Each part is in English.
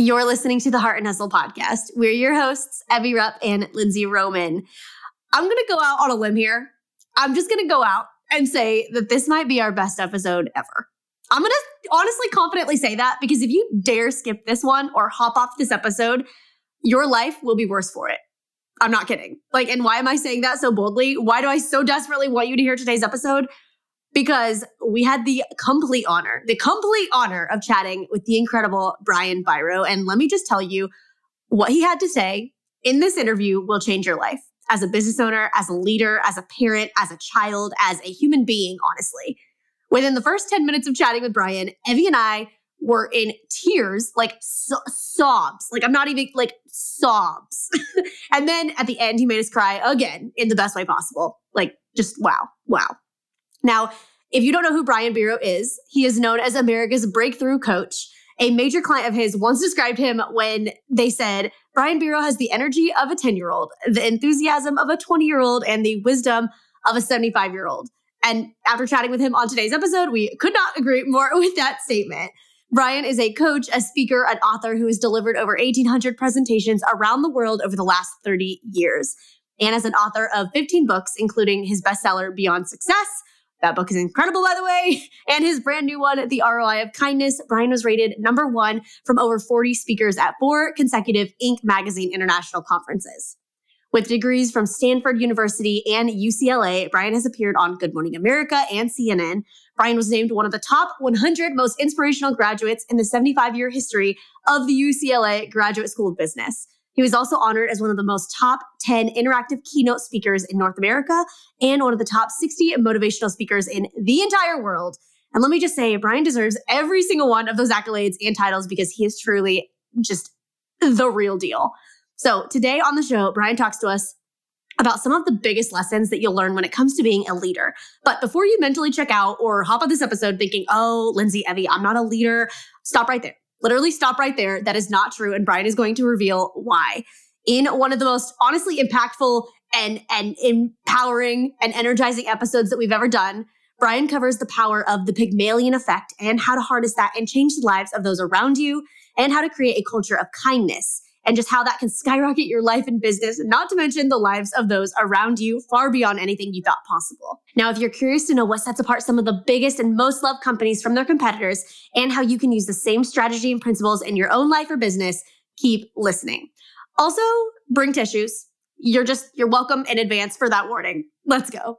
You're listening to the Heart and Hustle podcast. We're your hosts, Evie Rupp and Lindsay Roman. I'm going to go out on a limb here. I'm just going to go out and say that this might be our best episode ever. I'm going to honestly confidently say that because if you dare skip this one or hop off this episode, your life will be worse for it. I'm not kidding. Like, and why am I saying that so boldly? Why do I so desperately want you to hear today's episode? Because we had the complete honor, the complete honor of chatting with the incredible Brian Biro. And let me just tell you what he had to say in this interview will change your life as a business owner, as a leader, as a parent, as a child, as a human being, honestly. Within the first 10 minutes of chatting with Brian, Evie and I were in tears, like so- sobs. Like, I'm not even like sobs. and then at the end, he made us cry again in the best way possible. Like, just wow, wow. Now, if you don't know who Brian Biro is, he is known as America's breakthrough coach. A major client of his once described him when they said, Brian Biro has the energy of a 10 year old, the enthusiasm of a 20 year old, and the wisdom of a 75 year old. And after chatting with him on today's episode, we could not agree more with that statement. Brian is a coach, a speaker, an author who has delivered over 1,800 presentations around the world over the last 30 years, and as an author of 15 books, including his bestseller, Beyond Success that book is incredible, by the way. And his brand new one, The ROI of Kindness. Brian was rated number one from over 40 speakers at four consecutive Inc. magazine international conferences. With degrees from Stanford University and UCLA, Brian has appeared on Good Morning America and CNN. Brian was named one of the top 100 most inspirational graduates in the 75 year history of the UCLA Graduate School of Business. He was also honored as one of the most top 10 interactive keynote speakers in North America and one of the top 60 motivational speakers in the entire world. And let me just say, Brian deserves every single one of those accolades and titles because he is truly just the real deal. So today on the show, Brian talks to us about some of the biggest lessons that you'll learn when it comes to being a leader. But before you mentally check out or hop on this episode thinking, oh, Lindsay, Evie, I'm not a leader, stop right there. Literally stop right there. That is not true. And Brian is going to reveal why. In one of the most honestly impactful and, and empowering and energizing episodes that we've ever done, Brian covers the power of the Pygmalion effect and how to harness that and change the lives of those around you and how to create a culture of kindness and just how that can skyrocket your life and business, not to mention the lives of those around you far beyond anything you thought possible. Now, if you're curious to know what sets apart some of the biggest and most loved companies from their competitors and how you can use the same strategy and principles in your own life or business, keep listening. Also, bring tissues. You're just, you're welcome in advance for that warning. Let's go.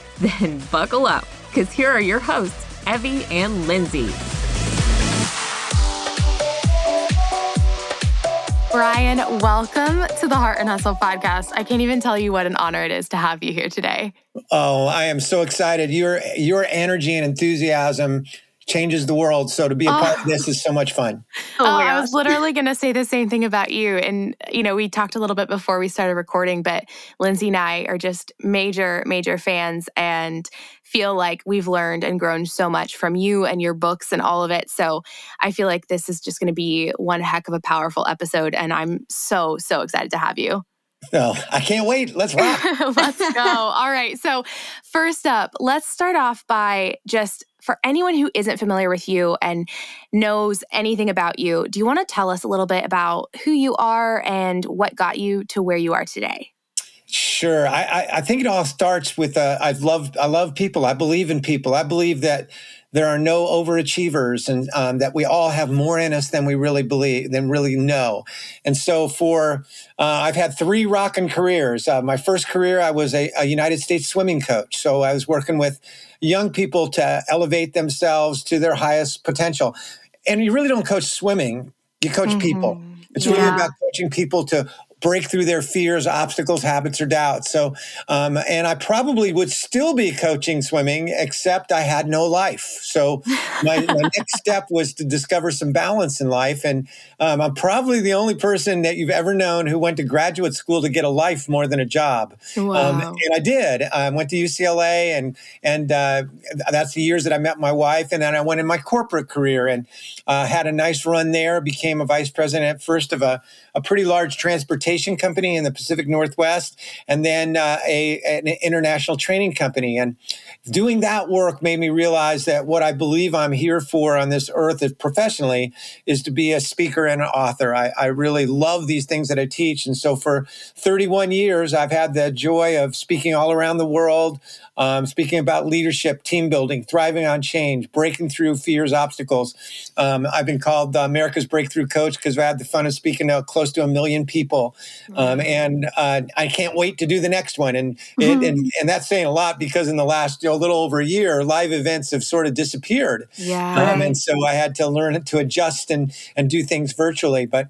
Then buckle up, because here are your hosts, Evie and Lindsay. Brian, welcome to the Heart and Hustle podcast. I can't even tell you what an honor it is to have you here today. Oh, I am so excited. Your your energy and enthusiasm changes the world. So to be a part of this is so oh. much fun. Oh, oh I was literally going to say the same thing about you. And, you know, we talked a little bit before we started recording, but Lindsay and I are just major, major fans and feel like we've learned and grown so much from you and your books and all of it. So I feel like this is just going to be one heck of a powerful episode. And I'm so, so excited to have you. No, I can't wait. Let's rock. let's go. All right. So, first up, let's start off by just for anyone who isn't familiar with you and knows anything about you, do you want to tell us a little bit about who you are and what got you to where you are today? Sure. I, I, I think it all starts with uh, I love I love people. I believe in people. I believe that there are no overachievers and um, that we all have more in us than we really believe than really know and so for uh, i've had three rocking careers uh, my first career i was a, a, united states swimming coach so i was working with young people to elevate themselves to their highest potential. And you really don't coach swimming you coach mm-hmm. people it's really about coaching people to break through their fears, obstacles, habits, or doubts. So, um, and I probably would still be coaching swimming, except I had no life. So, my, my next step was to discover some balance in life. And um, I'm probably the only person that you've ever known who went to graduate school to get a life more than a job. Um, wow. Um, and I did. I went to UCLA, and and uh, that's the years that I met my wife. And then I went in my corporate career and uh, had a nice run there. Became a vice president first of a, a pretty large transportation company in the Pacific Northwest, and then uh, a an international training company. And doing that work made me realize that what I believe I'm here for on this earth is professionally is to be a speaker and an author. I, I really love these things that I teach. And so for 31 years, I've had the joy of speaking all around the world, um, speaking about leadership, team building, thriving on change, breaking through fears, obstacles. Um, I've been called America's Breakthrough Coach because I had the fun of speaking to close to a million people. Um, and uh, I can't wait to do the next one. And, mm-hmm. it, and, and that's saying a lot because in the last you know, little over a year, live events have sort of disappeared. Yeah. Um, and so I had to learn to adjust and, and do things virtually. But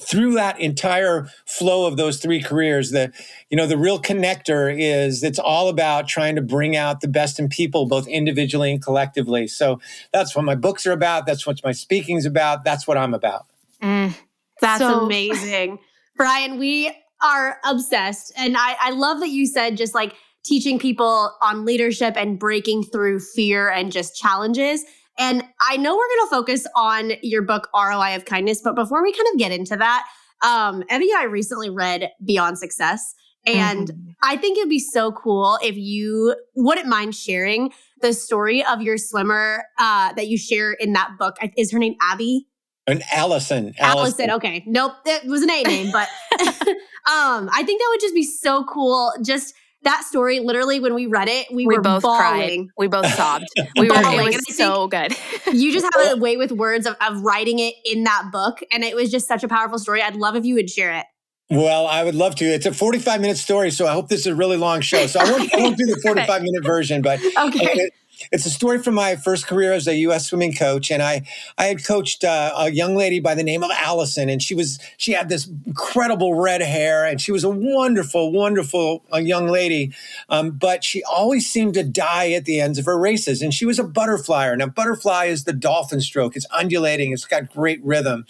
through that entire flow of those three careers the you know the real connector is it's all about trying to bring out the best in people both individually and collectively. So that's what my books are about. That's what my speaking's about. That's what i'm about. Mm, that's so- amazing. Brian we are obsessed. And I, I love that you said just like teaching people on leadership and breaking through fear and just challenges and I know we're going to focus on your book, ROI of Kindness, but before we kind of get into that, um, Evie and I recently read Beyond Success. And mm-hmm. I think it'd be so cool if you wouldn't mind sharing the story of your swimmer uh, that you share in that book. Is her name Abby? And Allison. Allison. Allison. Okay. Nope. It was an A name, but um, I think that would just be so cool. Just that story, literally, when we read it, we, we were both bawling. cried. We both sobbed. We were. It was so good. you just have a way with words of, of writing it in that book, and it was just such a powerful story. I'd love if you would share it. Well, I would love to. It's a 45 minute story, so I hope this is a really long show. So I won't, I won't do the 45 minute version, but okay. It's a story from my first career as a U.S. swimming coach, and I I had coached uh, a young lady by the name of Allison, and she was she had this incredible red hair, and she was a wonderful, wonderful uh, young lady, um, but she always seemed to die at the ends of her races, and she was a butterflyer. Now, butterfly is the dolphin stroke; it's undulating, it's got great rhythm.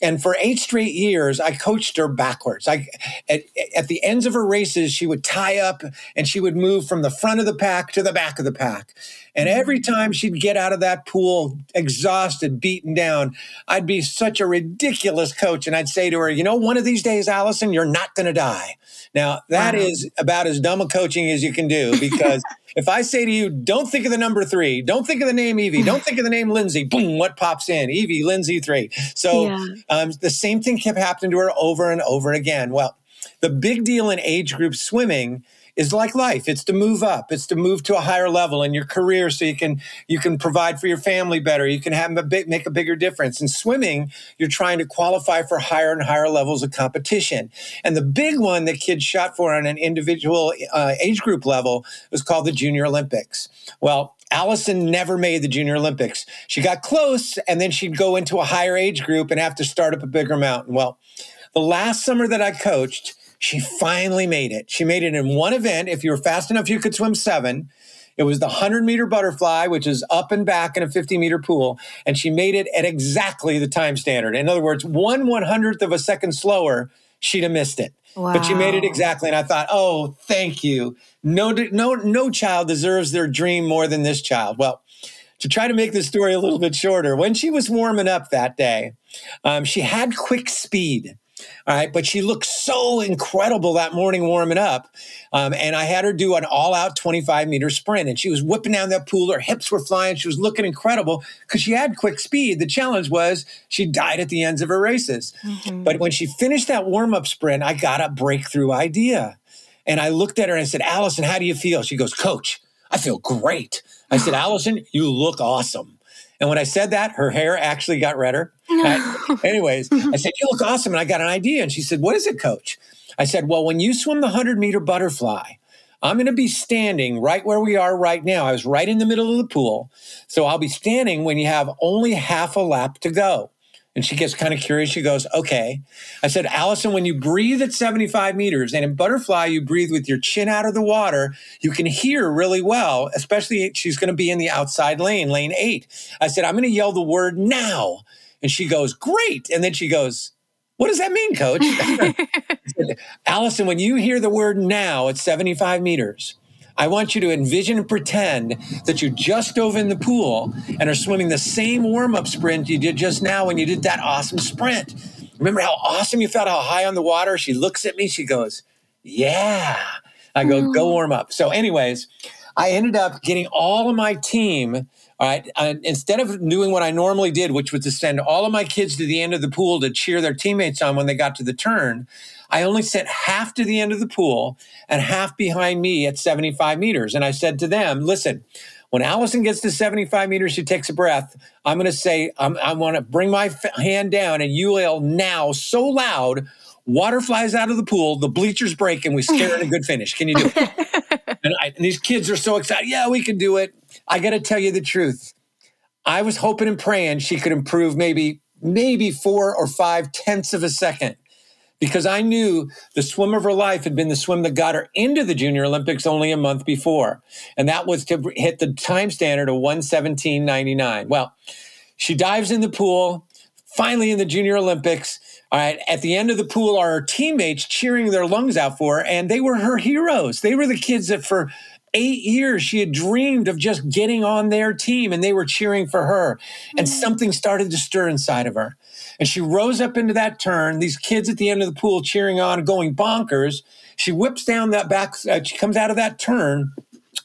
And for eight straight years, I coached her backwards. I, at, at, the ends of her races, she would tie up and she would move from the front of the pack to the back of the pack. And mm-hmm. every time she'd get out of that pool exhausted, beaten down, I'd be such a ridiculous coach. And I'd say to her, you know, one of these days, Allison, you're not going to die. Now, that wow. is about as dumb a coaching as you can do because if I say to you, don't think of the number three, don't think of the name Evie, don't think of the name Lindsay, boom, what pops in? Evie, Lindsay, three. So yeah. um, the same thing kept happening to her over and over again. Well, the big deal in age group swimming is like life. It's to move up. It's to move to a higher level in your career so you can you can provide for your family better. You can have a big, make a bigger difference. In swimming you're trying to qualify for higher and higher levels of competition. And the big one that kids shot for on an individual uh, age group level was called the junior olympics. Well Allison never made the Junior Olympics. She got close and then she'd go into a higher age group and have to start up a bigger mountain. Well, the last summer that I coached, she finally made it. She made it in one event. If you were fast enough, you could swim seven. It was the 100 meter butterfly, which is up and back in a 50 meter pool. And she made it at exactly the time standard. In other words, one one hundredth of a second slower, she'd have missed it. Wow. But she made it exactly. And I thought, oh, thank you. No, no, no child deserves their dream more than this child. Well, to try to make the story a little bit shorter, when she was warming up that day, um, she had quick speed. All right. But she looked so incredible that morning warming up. Um, and I had her do an all out 25 meter sprint. And she was whipping down that pool. Her hips were flying. She was looking incredible because she had quick speed. The challenge was she died at the ends of her races. Mm-hmm. But when she finished that warm up sprint, I got a breakthrough idea. And I looked at her and I said, Allison, how do you feel? She goes, Coach, I feel great. I said, Allison, you look awesome. And when I said that, her hair actually got redder. anyways, I said, You look awesome. And I got an idea. And she said, What is it, coach? I said, Well, when you swim the 100 meter butterfly, I'm going to be standing right where we are right now. I was right in the middle of the pool. So I'll be standing when you have only half a lap to go. And she gets kind of curious. She goes, Okay. I said, Allison, when you breathe at 75 meters and in butterfly, you breathe with your chin out of the water, you can hear really well, especially she's going to be in the outside lane, lane eight. I said, I'm going to yell the word now. And she goes, Great. And then she goes, What does that mean, coach? said, Allison, when you hear the word now at 75 meters, I want you to envision and pretend that you just dove in the pool and are swimming the same warm up sprint you did just now when you did that awesome sprint. Remember how awesome you felt, how high on the water? She looks at me, she goes, Yeah. I go, mm. go warm up. So, anyways, I ended up getting all of my team. All right. instead of doing what I normally did, which was to send all of my kids to the end of the pool to cheer their teammates on when they got to the turn, I only sent half to the end of the pool and half behind me at 75 meters. And I said to them, listen, when Allison gets to 75 meters, she takes a breath. I'm going to say, I'm, i want to bring my f- hand down and you yell now so loud, water flies out of the pool, the bleachers break, and we scare in a good finish. Can you do it? and, I, and these kids are so excited. Yeah, we can do it. I got to tell you the truth. I was hoping and praying she could improve maybe, maybe four or five tenths of a second because I knew the swim of her life had been the swim that got her into the Junior Olympics only a month before. And that was to hit the time standard of 117.99. Well, she dives in the pool, finally in the Junior Olympics. All right, at the end of the pool are her teammates cheering their lungs out for her, and they were her heroes. They were the kids that for eight years she had dreamed of just getting on their team, and they were cheering for her. And mm-hmm. something started to stir inside of her. And she rose up into that turn, these kids at the end of the pool cheering on, going bonkers. She whips down that back, uh, she comes out of that turn.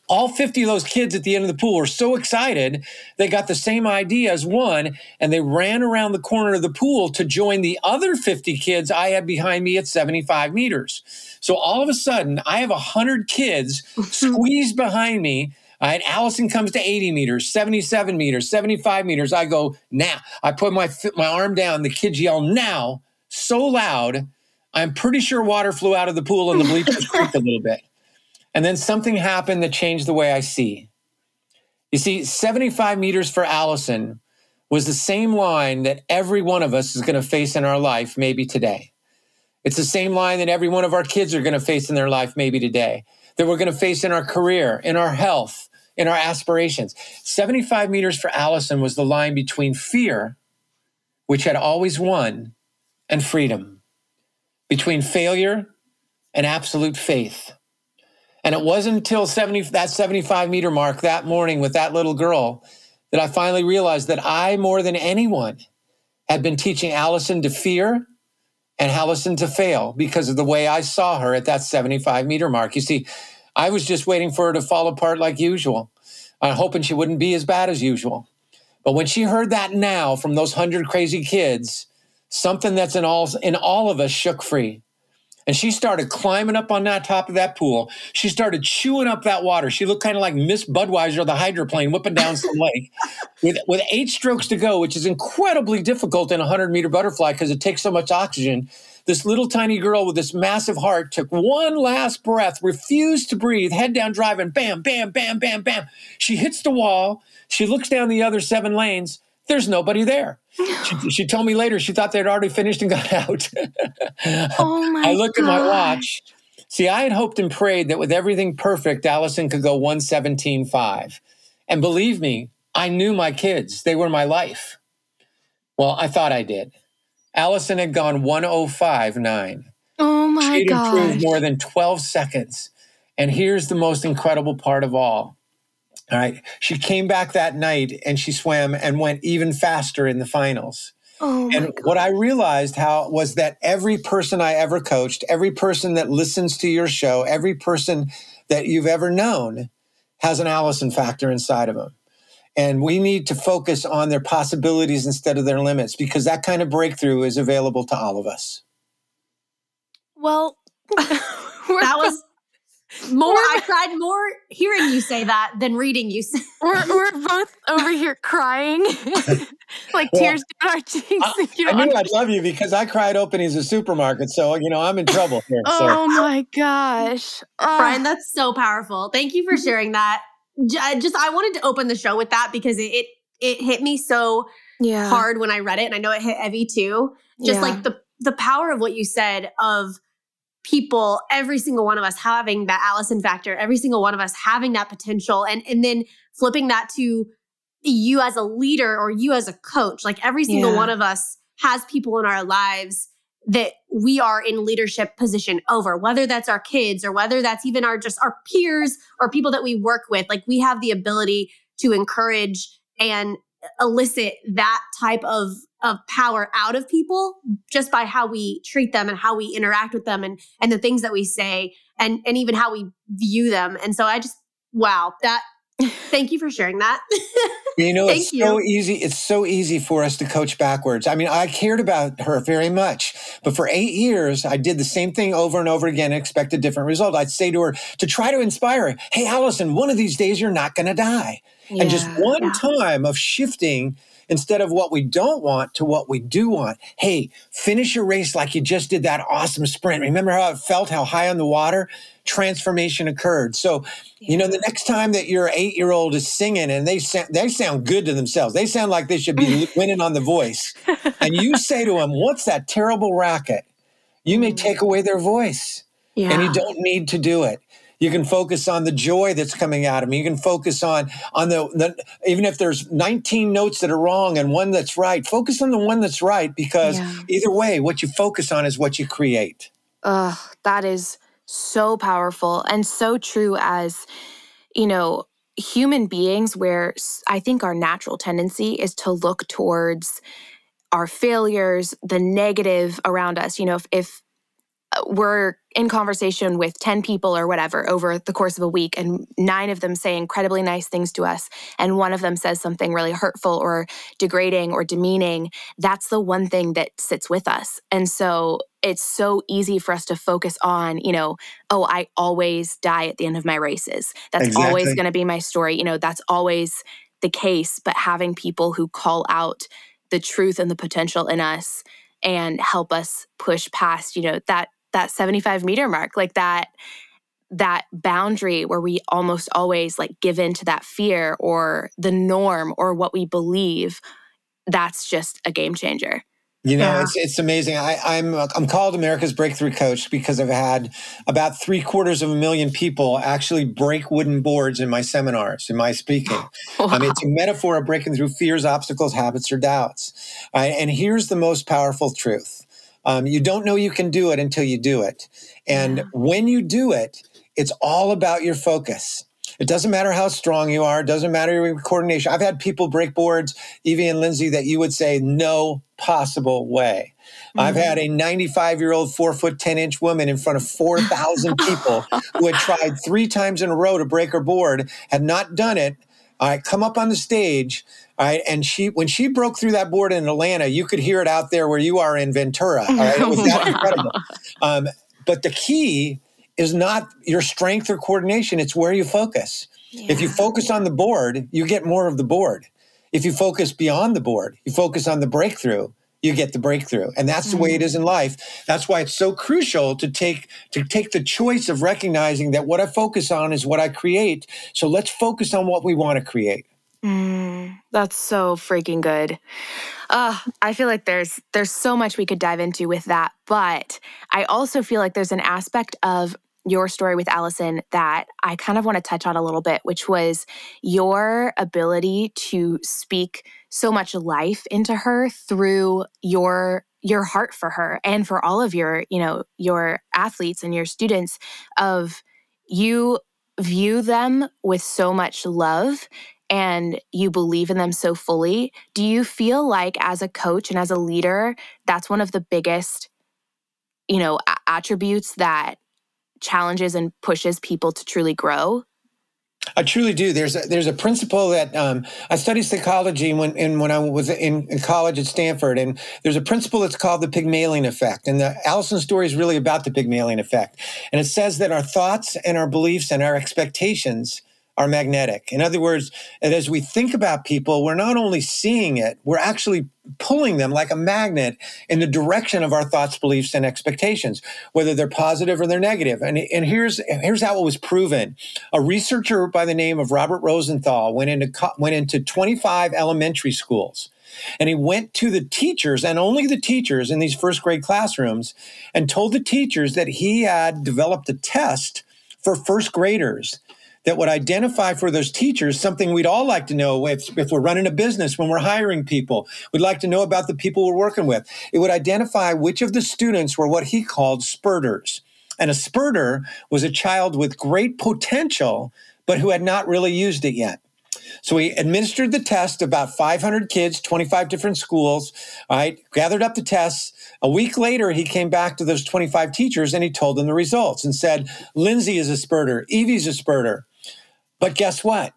All 50 of those kids at the end of the pool were so excited, they got the same idea as one, and they ran around the corner of the pool to join the other 50 kids I had behind me at 75 meters. So all of a sudden, I have 100 kids squeezed behind me right, Allison comes to 80 meters, 77 meters, 75 meters. I go now. I put my my arm down. The kids yell now so loud. I'm pretty sure water flew out of the pool and the bleachers creaked a little bit. And then something happened that changed the way I see. You see, 75 meters for Allison was the same line that every one of us is going to face in our life, maybe today. It's the same line that every one of our kids are going to face in their life, maybe today, that we're going to face in our career, in our health, in our aspirations. 75 meters for Allison was the line between fear, which had always won, and freedom, between failure and absolute faith. And it wasn't until 70, that 75 meter mark that morning with that little girl that I finally realized that I, more than anyone, had been teaching Allison to fear and Allison to fail because of the way I saw her at that 75 meter mark. You see, I was just waiting for her to fall apart like usual. I'm hoping she wouldn't be as bad as usual. But when she heard that now from those hundred crazy kids, something that's in all in all of us shook free. And she started climbing up on that top of that pool. She started chewing up that water. She looked kind of like Miss Budweiser, the hydroplane, whipping down some lake. With, with eight strokes to go, which is incredibly difficult in a 100 meter butterfly because it takes so much oxygen, this little tiny girl with this massive heart took one last breath, refused to breathe, head down driving, bam, bam, bam, bam, bam. She hits the wall. She looks down the other seven lanes. There's nobody there. She, she told me later she thought they'd already finished and got out. oh my I looked God. at my watch. See, I had hoped and prayed that with everything perfect, Allison could go 117.5. And believe me, I knew my kids. They were my life. Well, I thought I did. Allison had gone 105.9. Oh my God. She'd improved more than 12 seconds. And here's the most incredible part of all. All right. She came back that night and she swam and went even faster in the finals. Oh and what I realized how was that every person I ever coached, every person that listens to your show, every person that you've ever known has an Allison factor inside of them. And we need to focus on their possibilities instead of their limits because that kind of breakthrough is available to all of us. Well, That was more. I cried more hearing you say that than reading you say. we're, we're both over here crying, like Well, tears down our cheeks. I, you I knew I'd love you because I cried opening a supermarket. So, you know, I'm in trouble here. So. oh my gosh, Oh, Brian, that's so powerful. Thank you for sharing that. Just I wanted to open the show with that because it it, it hit me so yeah. hard when I read it. And I know it hit Evie too. Just yeah. like the the power of what you said of people, every single one of us having that Allison factor, every single one of us having that potential, and and then flipping that to you as a leader or you as a coach. Like every single yeah. one of us has people in our lives that we are in leadership position over whether that's our kids or whether that's even our just our peers or people that we work with like we have the ability to encourage and elicit that type of of power out of people just by how we treat them and how we interact with them and and the things that we say and and even how we view them. And so i just wow that thank you for sharing that you know it's you. so easy it's so easy for us to coach backwards i mean i cared about her very much but for eight years i did the same thing over and over again and expect a different result i'd say to her to try to inspire her hey allison one of these days you're not going to die yeah, and just one yeah. time of shifting instead of what we don't want to what we do want. Hey, finish your race like you just did that awesome sprint. Remember how it felt, how high on the water? Transformation occurred. So, yeah. you know, the next time that your eight year old is singing and they sound, they sound good to themselves, they sound like they should be winning on the voice. And you say to them, What's that terrible racket? You may mm. take away their voice. Yeah. And you don't need to do it. You can focus on the joy that's coming out of me. You can focus on on the, the even if there's 19 notes that are wrong and one that's right. Focus on the one that's right because yeah. either way, what you focus on is what you create. Ugh, that is so powerful and so true as you know human beings where I think our natural tendency is to look towards our failures, the negative around us. You know, if, if uh, we're in conversation with 10 people or whatever over the course of a week and nine of them say incredibly nice things to us and one of them says something really hurtful or degrading or demeaning that's the one thing that sits with us. And so it's so easy for us to focus on you know oh i always die at the end of my races. That's exactly. always going to be my story. You know that's always the case but having people who call out the truth and the potential in us and help us push past you know that that 75 meter mark like that that boundary where we almost always like give in to that fear or the norm or what we believe that's just a game changer you know, yeah. it's it's amazing. I, I'm I'm called America's breakthrough coach because I've had about three quarters of a million people actually break wooden boards in my seminars, in my speaking. Wow. I mean, it's a metaphor of breaking through fears, obstacles, habits, or doubts. Right? And here's the most powerful truth: um, you don't know you can do it until you do it. And yeah. when you do it, it's all about your focus. It doesn't matter how strong you are. It doesn't matter your coordination. I've had people break boards, Evie and Lindsay, that you would say, no possible way. Mm-hmm. I've had a 95 year old, four foot, 10 inch woman in front of 4,000 people who had tried three times in a row to break her board, had not done it. I come up on the stage all right. And she, when she broke through that board in Atlanta, you could hear it out there where you are in Ventura. All right. It was that wow. incredible. Um, but the key is not your strength or coordination, it's where you focus. Yeah. If you focus on the board, you get more of the board. If you focus beyond the board, you focus on the breakthrough, you get the breakthrough. And that's mm-hmm. the way it mm-hmm. in life. That's why it's so crucial to take to take the choice of recognizing that what I focus on is what I create. So let's focus on what we want to create. Mm, that's so freaking good. Uh, I feel like there's there's so much we could dive into with that, but I also feel like there's an aspect of your story with Allison that I kind of want to touch on a little bit, which was your ability to speak so much life into her through your your heart for her and for all of your, you know, your athletes and your students of you view them with so much love and you believe in them so fully, do you feel like as a coach and as a leader, that's one of the biggest, you know, attributes that challenges and pushes people to truly grow? I truly do. There's a, there's a principle that um, I studied psychology when in, when I was in, in, college at Stanford, and there's a principle that's called the Pygmalion effect. And the Allison story is really about the Pygmalion effect. And it says that our thoughts and our beliefs and our expectations are magnetic. In other words, as we think about people, we're not only seeing it, we're actually pulling them like a magnet in the direction of our thoughts, beliefs, and expectations, whether they're positive or they're negative. And, and here's here's how it was proven. A researcher by the name of Robert Rosenthal went into went into 25 elementary schools. And he went to the teachers and only the teachers in these first grade classrooms and told the teachers that he had developed a test for first graders that would identify for those teachers something we'd all like to know if, if we're running a business, when we're hiring people. We'd like to know about the people we're working with. It would identify which of the students were what he called spurters. And a spurter was a child with great potential, but who had not really used it yet. So he administered the test to about 500 kids, 25 different schools, all right, gathered up the tests. A week later, he came back to those 25 teachers and he told them the results and said, Lindsay is a spurter, Evie's a spurter. But guess what?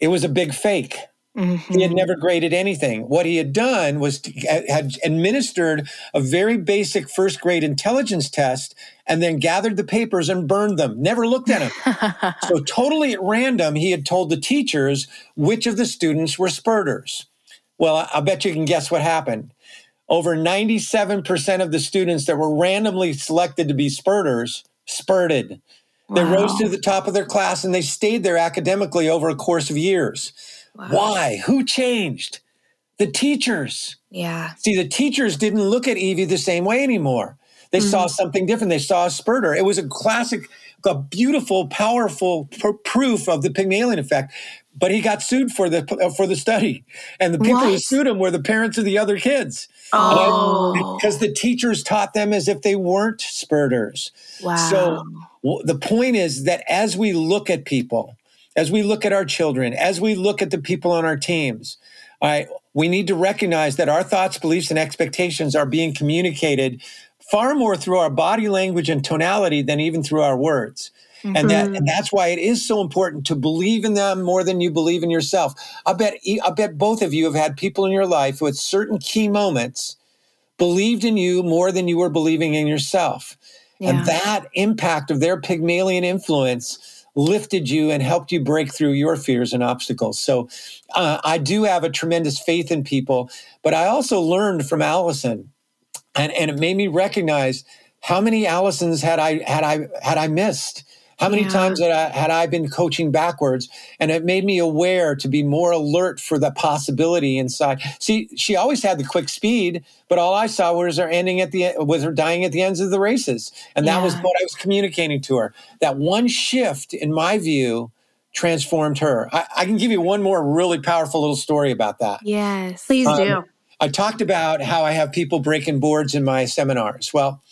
It was a big fake. Mm-hmm. He had never graded anything. What he had done was had administered a very basic first grade intelligence test and then gathered the papers and burned them. Never looked at them. so totally at random, he had told the teachers which of the students were spurters. Well, I bet you can guess what happened. Over 97% of the students that were randomly selected to be spurters spurted. They wow. rose to the top of their class and they stayed there academically over a course of years. Wow. Why? Who changed? The teachers. Yeah. See, the teachers didn't look at Evie the same way anymore. They mm-hmm. saw something different. They saw a spurter. It was a classic, a beautiful, powerful pr- proof of the Pygmalion effect. But he got sued for the uh, for the study, and the people what? who sued him were the parents of the other kids. Oh, because the teachers taught them as if they weren't spurters. Wow. So the point is that as we look at people, as we look at our children, as we look at the people on our teams, right, we need to recognize that our thoughts, beliefs, and expectations are being communicated far more through our body language and tonality than even through our words. Mm-hmm. And that and that's why it is so important to believe in them more than you believe in yourself. I bet I bet both of you have had people in your life who at certain key moments believed in you more than you were believing in yourself. Yeah. And that impact of their Pygmalion influence lifted you and helped you break through your fears and obstacles. So uh, I do have a tremendous faith in people, but I also learned from Allison, and, and it made me recognize how many Allisons had I had I had I missed how many yeah. times had I, had I been coaching backwards? And it made me aware to be more alert for the possibility inside. See, she always had the quick speed, but all I saw was her ending at the was her dying at the ends of the races, and that yeah. was what I was communicating to her. That one shift, in my view, transformed her. I, I can give you one more really powerful little story about that. Yes, please um, do. I talked about how I have people breaking boards in my seminars. Well,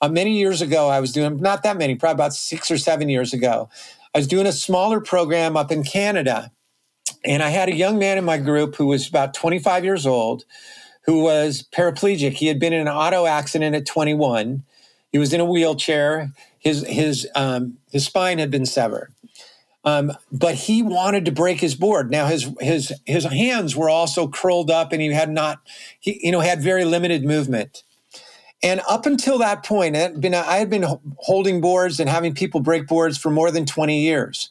uh, many years ago, I was doing not that many, probably about six or seven years ago. I was doing a smaller program up in Canada. And I had a young man in my group who was about 25 years old who was paraplegic. He had been in an auto accident at 21. He was in a wheelchair. His, his, um, his spine had been severed. Um, but he wanted to break his board. Now his his his hands were also curled up, and he had not he you know had very limited movement. And up until that point, been, I had been holding boards and having people break boards for more than 20 years.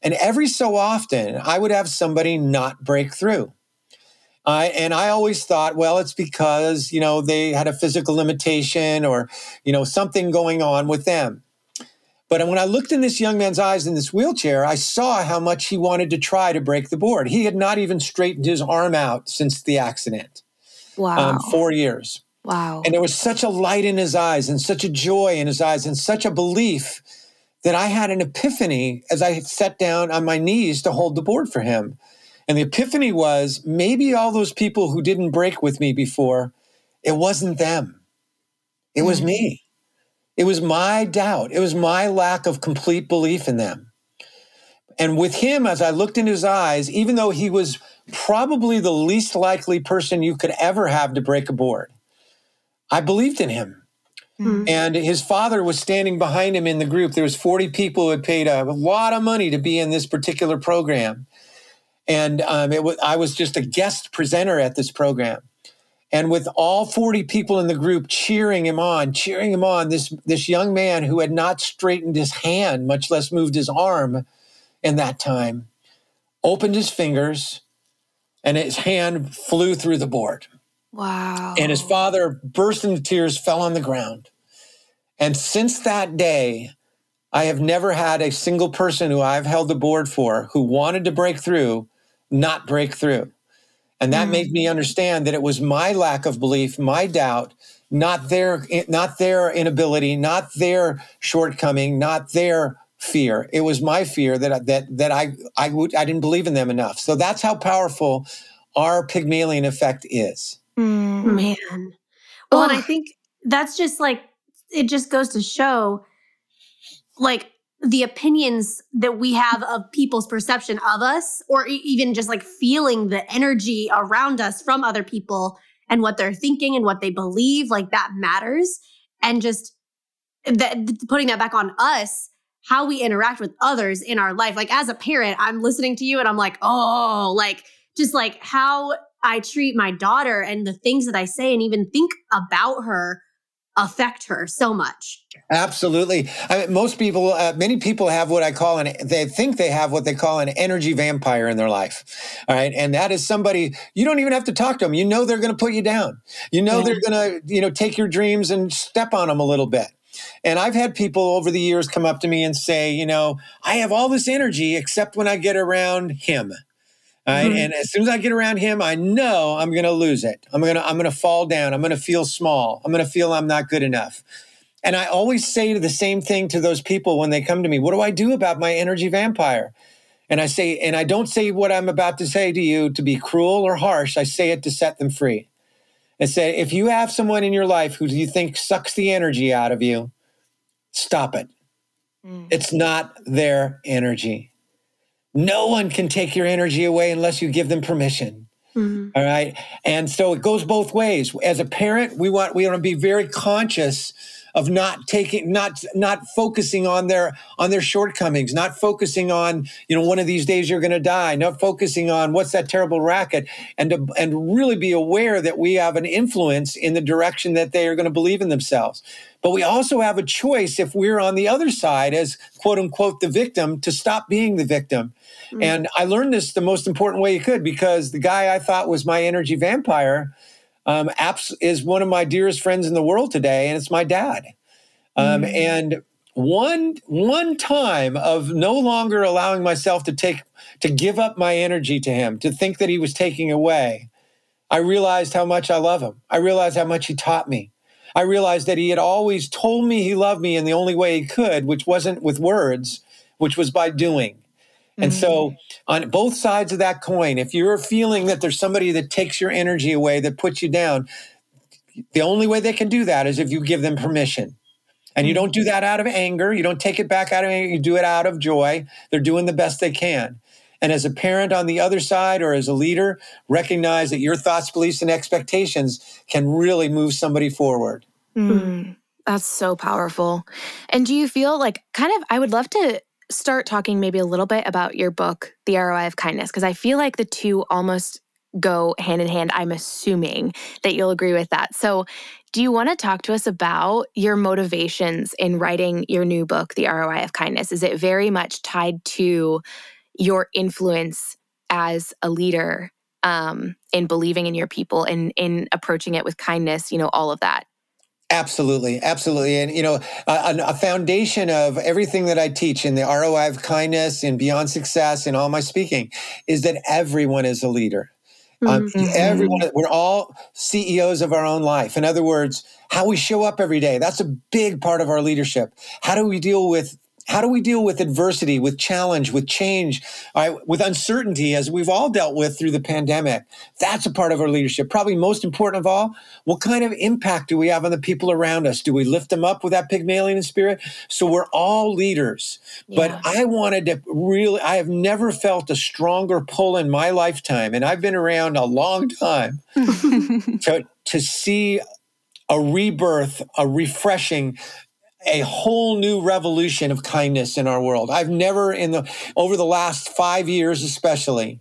And every so often, I would have somebody not break through. Uh, and I always thought, well, it's because, you know, they had a physical limitation or, you know, something going on with them. But when I looked in this young man's eyes in this wheelchair, I saw how much he wanted to try to break the board. He had not even straightened his arm out since the accident. Wow. Um, four years. Wow. And there was such a light in his eyes and such a joy in his eyes and such a belief that I had an epiphany as I sat down on my knees to hold the board for him. And the epiphany was maybe all those people who didn't break with me before, it wasn't them. It was mm-hmm. me. It was my doubt. It was my lack of complete belief in them. And with him, as I looked in his eyes, even though he was probably the least likely person you could ever have to break a board, I believed in him. Mm-hmm. And his father was standing behind him in the group. There was 40 people who had paid a lot of money to be in this particular program. And um, was, I was just a guest presenter at this program. And with all 40 people in the group cheering him on, cheering him on, this, this young man who had not straightened his hand, much less moved his arm in that time, opened his fingers, and his hand flew through the board. Wow. And his father burst into tears, fell on the ground. And since that day, I have never had a single person who I've held the board for who wanted to break through not break through. And that mm. made me understand that it was my lack of belief, my doubt, not their not their inability, not their shortcoming, not their fear. It was my fear that that that I I would I didn't believe in them enough. So that's how powerful our Pygmalion effect is. Mm. Man. Well, and I think that's just like it just goes to show like the opinions that we have of people's perception of us or even just like feeling the energy around us from other people and what they're thinking and what they believe like that matters. And just that putting that back on us how we interact with others in our life. Like as a parent i'm listening to you and i'm like oh like just like how i treat my daughter and the things that i say and even think about her affect her so much. Absolutely. I mean, most people, uh, many people have what I call an, they think they have what they call an energy vampire in their life. All right. And that is somebody, you don't even have to talk to them. You know, they're going to put you down. You know, yeah. they're going to, you know, take your dreams and step on them a little bit. And I've had people over the years come up to me and say, you know, I have all this energy except when I get around him. Right? Mm-hmm. And as soon as I get around him, I know I'm going to lose it. I'm going to I'm going to fall down. I'm going to feel small. I'm going to feel I'm not good enough. And I always say the same thing to those people when they come to me. What do I do about my energy vampire? And I say, and I don't say what I'm about to say to you to be cruel or harsh. I say it to set them free. And say, if you have someone in your life who you think sucks the energy out of you, stop it. Mm. It's not their energy. No one can take your energy away unless you give them permission. Mm-hmm. All right. And so it goes both ways. As a parent, we want we want to be very conscious of not taking not not focusing on their on their shortcomings not focusing on you know one of these days you're going to die not focusing on what's that terrible racket and to, and really be aware that we have an influence in the direction that they are going to believe in themselves but we also have a choice if we're on the other side as quote unquote the victim to stop being the victim mm-hmm. and i learned this the most important way you could because the guy i thought was my energy vampire um, apps is one of my dearest friends in the world today, and it's my dad. Um, mm. And one one time of no longer allowing myself to take to give up my energy to him, to think that he was taking away, I realized how much I love him. I realized how much he taught me. I realized that he had always told me he loved me in the only way he could, which wasn't with words, which was by doing. And so, mm-hmm. on both sides of that coin, if you're feeling that there's somebody that takes your energy away, that puts you down, the only way they can do that is if you give them permission. And you don't do that out of anger. You don't take it back out of anger. You do it out of joy. They're doing the best they can. And as a parent on the other side or as a leader, recognize that your thoughts, beliefs, and expectations can really move somebody forward. Mm, that's so powerful. And do you feel like kind of, I would love to start talking maybe a little bit about your book, The ROI of Kindness, because I feel like the two almost go hand in hand. I'm assuming that you'll agree with that. So, do you want to talk to us about your motivations in writing your new book, The ROI of Kindness? Is it very much tied to your influence as a leader um, in believing in your people and in approaching it with kindness, you know, all of that? Absolutely, absolutely, and you know, a, a, foundation of everything that I teach in the ROI of kindness and beyond success and all my speaking is that everyone is a leader. Um, mm-hmm. everyone, we're all CEOs of our own life. In other words, how we show up every day. That's a big part of our leadership. How do we deal with how do we deal with adversity, with challenge, with change, right, with uncertainty, as we've all dealt with through the pandemic? That's a part of our leadership. Probably most important of all, what kind of impact do we have on the people around us? Do we lift them up with that Pygmalion spirit? So we're all leaders. Yeah. But I wanted to really, I have never felt a stronger pull in my lifetime, and I've been around a long time to, to see a rebirth, a refreshing, a whole new revolution of kindness in our world. I've never in the over the last 5 years especially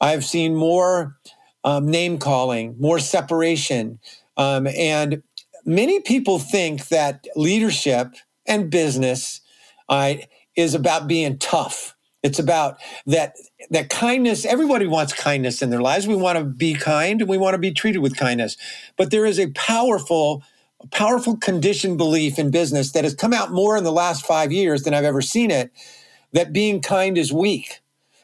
I've seen more um, name calling, more separation. Um, and many people think that leadership and business uh, is about being tough. It's about that that kindness. Everybody wants kindness in their lives. We want to be kind and we want to be treated with kindness. But there is a powerful, powerful conditioned belief in business that has come out more in the last five years than I've ever seen it. That being kind is weak.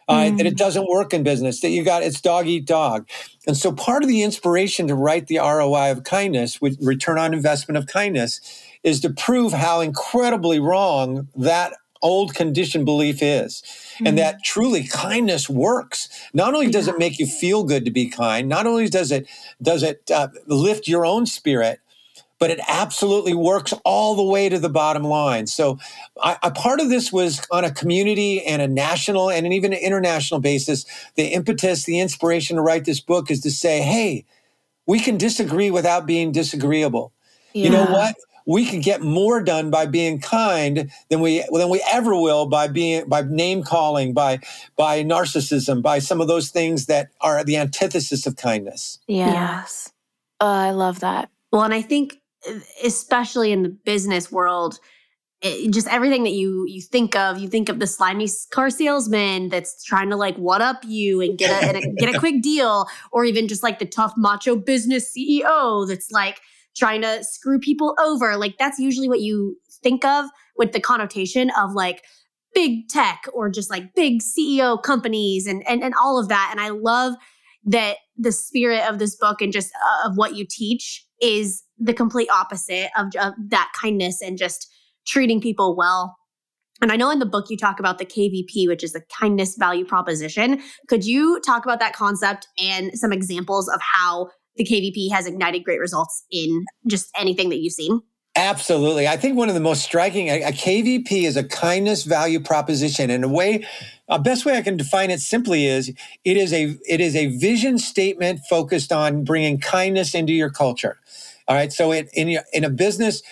Uh, mm. That it doesn't work in business. That you got it's dog eat dog. And so part of the inspiration to write the ROI of kindness, with return on investment of kindness, is to prove how incredibly wrong that old conditioned belief is mm-hmm. and that truly kindness works not only does yeah. it make you feel good to be kind not only does it does it uh, lift your own spirit but it absolutely works all the way to the bottom line so I, a part of this was on a community and a national and an even an international basis the impetus the inspiration to write this book is to say hey we can disagree without being disagreeable yeah. you know what we can get more done by being kind than we than we ever will by being by name calling, by by narcissism, by some of those things that are the antithesis of kindness. Yeah. Yes. Oh, I love that. Well, and I think especially in the business world, it, just everything that you you think of, you think of the slimy car salesman that's trying to like what up you and get a, and a get a quick deal, or even just like the tough macho business CEO that's like trying to screw people over. Like that's usually what you think of with the connotation of like big tech or just like big CEO companies and and, and all of that. And I love that the spirit of this book and just uh, of what you teach is the complete opposite of, of that kindness and just treating people well. And I know in the book you talk about the KVP, which is the kindness value proposition. Could you talk about that concept and some examples of how the KVP has ignited great results in just anything that you've seen? Absolutely. I think one of the most striking, a, KVP is a kindness value proposition. And a way, a best way I can define it simply is it is a, it is a vision statement focused on bringing kindness into your culture. All right. So it, in, in a business,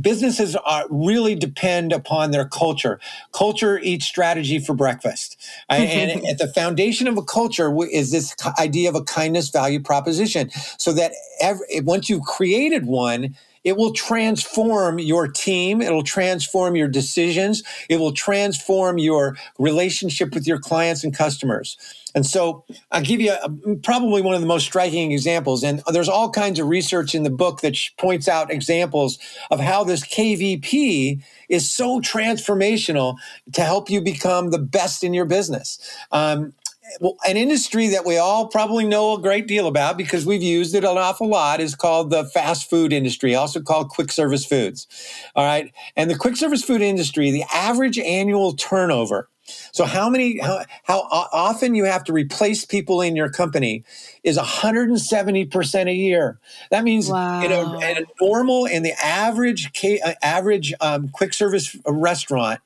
businesses are really depend upon their culture. Culture eats strategy for breakfast. and at the foundation of a culture is this idea of a kindness value proposition. So that every, once you've created one, it will transform your team. It'll transform your decisions. It will transform your relationship with your clients and customers. And so I'll give you a, probably one of the most striking examples. And there's all kinds of research in the book that points out examples of how this KVP is so transformational to help you become the best in your business. Um, an industry that we all probably know a great deal about because we've used it an awful lot is called the fast food industry, also called quick service foods. All right. And the quick service food industry, the average annual turnover so how many how, how often you have to replace people in your company is 170% a year. That means wow. in, a, in, a, normal in the average uh, average um, quick service restaurant,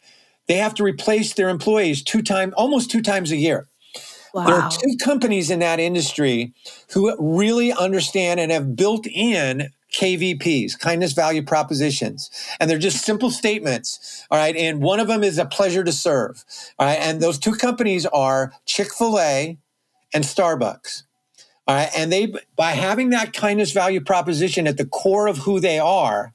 they have to replace their employees two times almost two times a year. Wow. There are two companies in that industry who really understand and have built in KVPs, kindness value propositions. And they're just simple statements. All right. And one of them is a pleasure to serve. All right. And those two companies are Chick fil A and Starbucks. All right. And they, by having that kindness value proposition at the core of who they are,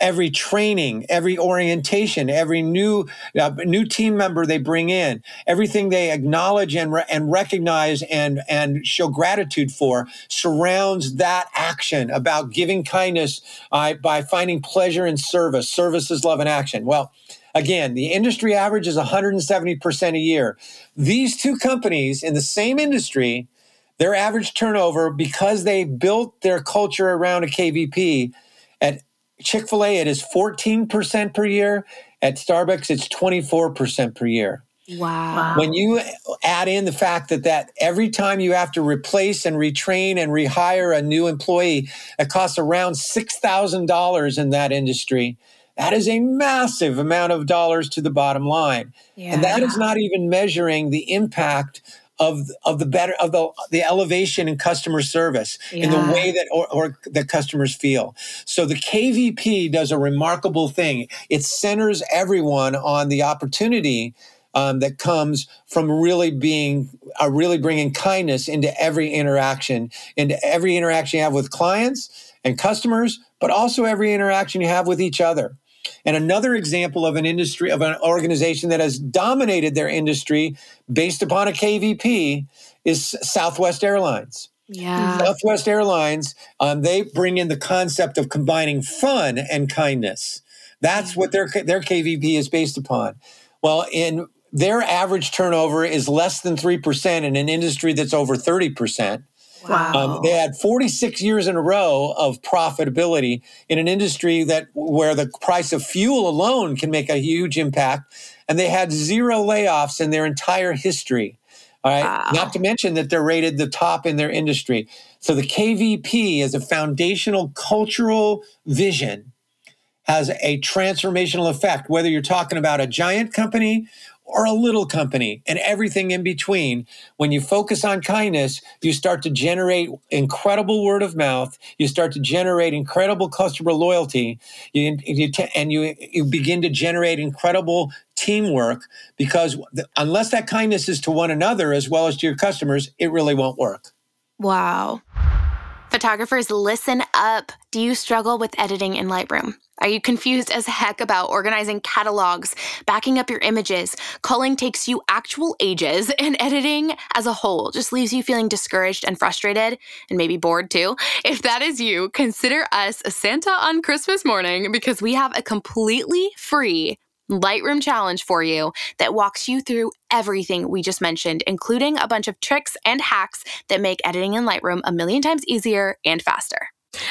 every training, every orientation, every new uh, new team member they bring in, everything they acknowledge and re- and recognize and and show gratitude for surrounds that action about giving kindness uh, by finding pleasure in service. Service is love and action. Well. Again, the industry average is 170% a year. These two companies in the same industry, their average turnover, because they built their culture around a KVP at Chick fil A, it is 14% per year. At Starbucks, it's 24% per year. Wow. When you add in the fact that that every time you have to replace and retrain and rehire a new employee, it costs around $6,000 in that industry. That is a massive amount of dollars to the bottom line. Yeah. And that is not even measuring the impact of of the better of the the elevation in customer service yeah. in the way that or, or the customers feel. So the KVP does a remarkable thing. It centers everyone on the opportunity um, that comes from really being uh, really bringing kindness into every interaction, into every interaction you have with clients and customers, but also every interaction you have with each other. And another example of an industry, of an organization that has dominated their industry based upon a KVP is Southwest Airlines. Yeah. Southwest Airlines, um, they bring in the concept of combining fun and kindness. That's what their, their KVP is based upon. Well, in their average turnover is less than 3% in an industry that's over 30%. Wow. Um, they had 46 years in a row of profitability in an industry that where the price of fuel alone can make a huge impact, and they had zero layoffs in their entire history. All right, Wow. not to mention that they're rated the top in their industry. So the KVP is a foundational cultural vision has a transformational effect, whether you're talking about a giant company or a little company and everything in between. When you focus on kindness, you start to generate incredible word of mouth. You start to generate incredible customer loyalty. You, you and you, you begin to generate incredible teamwork because unless that kindness is to one another as well as to your customers, it really won't work. Wow. Photographers, listen up. Do you struggle with editing in Lightroom? Are you confused as heck about organizing catalogs, backing up your images? Culling takes you actual ages, and editing as a whole just leaves you feeling discouraged and frustrated, and maybe bored too. If that is you, consider us Santa on Christmas morning because we have a completely free Lightroom challenge for you that walks you through everything we just mentioned, including a bunch of tricks and hacks that make editing in Lightroom a million times easier and faster.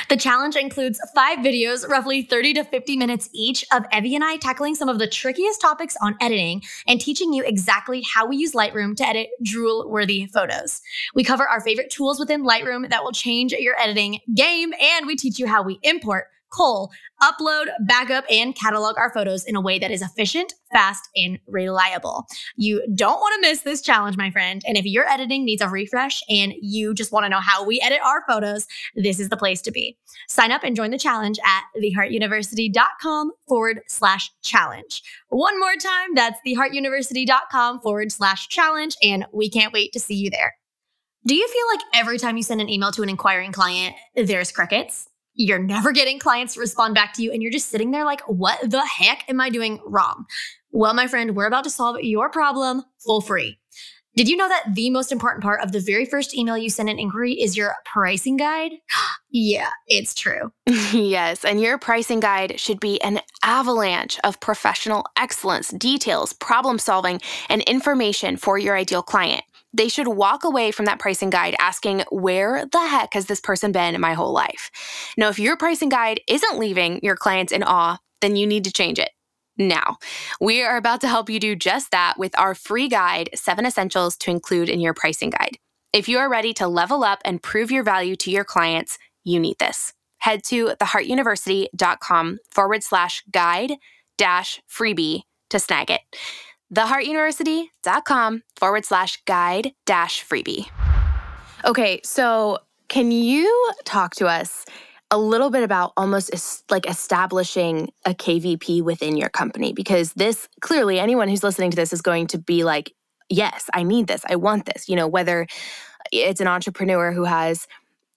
The challenge includes five videos, roughly 30 to 50 minutes each, of Evie and I tackling some of the trickiest topics on editing and teaching you exactly how we use Lightroom to edit drool worthy photos. We cover our favorite tools within Lightroom that will change your editing game, and we teach you how we import, cull, upload, backup, and catalog our photos in a way that is efficient, fast, and reliable. You don't want to miss this challenge, my friend. And if your editing needs a refresh and you just want to know how we edit our photos, this is the place to be. Sign up and join the challenge at theheartuniversity.com forward slash challenge. One more time, that's theheartuniversity.com forward slash challenge, and we can't wait to see you there. Do you feel like every time you send an email to an inquiring client, there's crickets? You're never getting clients to respond back to you, and you're just sitting there like, what the heck am I doing wrong? Well, my friend, we're about to solve your problem full free. Did you know that the most important part of the very first email you send an inquiry is your pricing guide? yeah, it's true. yes, and your pricing guide should be an avalanche of professional excellence, details, problem solving, and information for your ideal client. They should walk away from that pricing guide asking, Where the heck has this person been my whole life? Now, if your pricing guide isn't leaving your clients in awe, then you need to change it. Now, we are about to help you do just that with our free guide, Seven Essentials to Include in Your Pricing Guide. If you are ready to level up and prove your value to your clients, you need this. Head to theheartuniversity.com forward slash guide dash freebie to snag it. Theheartuniversity.com forward slash guide dash freebie. Okay, so can you talk to us a little bit about almost es- like establishing a KVP within your company? Because this clearly, anyone who's listening to this is going to be like, yes, I need this, I want this. You know, whether it's an entrepreneur who has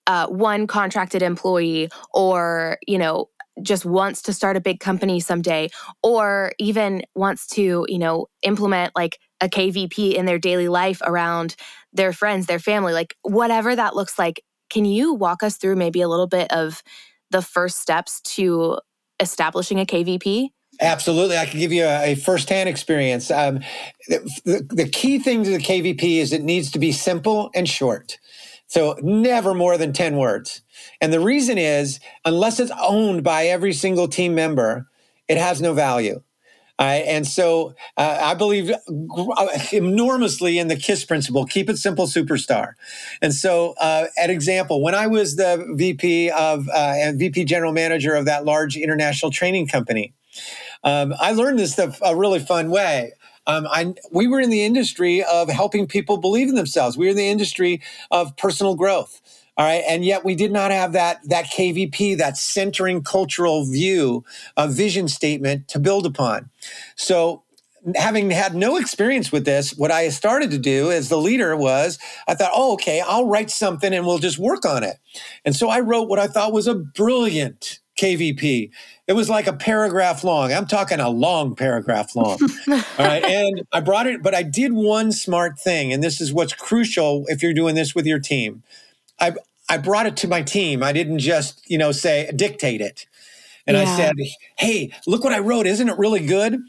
uh, one contracted employee or, you know, just wants to start a big company someday or even wants to, you know, implement like a KVP in their daily life around their friends, their family, like whatever that looks like. Can you walk us through maybe a little bit of the first steps to establishing a KVP? Absolutely. I can give you a, a firsthand experience. Um, the, the, the key thing to the KVP is it needs to be simple and short. So never more than 10 words. And the reason is, unless it's owned by every single team member, it has no value. Right, and so uh, I believe enormously in the KISS principle keep it simple, superstar. And so, uh, an example, when I was the VP of uh, and VP general manager of that large international training company, um, I learned this stuff a really fun way. Um, I, we were in the industry of helping people believe in themselves. We were in the industry of personal growth. All right. And yet we did not have that, that KVP, that centering cultural view, a vision statement to build upon. So having had no experience with this, what I started to do as the leader was I thought, oh, okay, I'll write something and we'll just work on it. And so I wrote what I thought was a brilliant KVP. It was like a paragraph long. I'm talking a long paragraph long. All right. And I brought it, but I did one smart thing. And this is what's crucial if you're doing this with your team. I, I brought it to my team. I didn't just, you know, say, dictate it. And yeah. I said, hey, look what I wrote. Isn't it really good?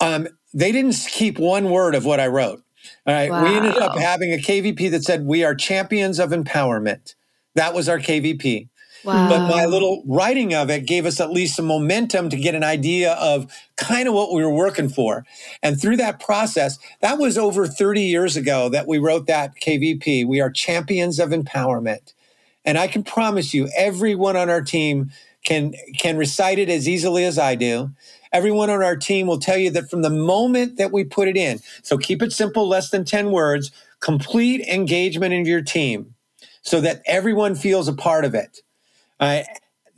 Um, they didn't keep one word of what I wrote. All right. Wow. We ended up having a KVP that said, we are champions of empowerment. That was our KVP. Wow. But my little writing of it gave us at least some momentum to get an idea of kind of what we were working for. And through that process, that was over 30 years ago that we wrote that KVP. We are champions of empowerment. And I can promise you, everyone on our team can can recite it as easily as I do. Everyone on our team will tell you that from the moment that we put it in, so keep it simple, less than 10 words, complete engagement in your team so that everyone feels a part of it. Uh,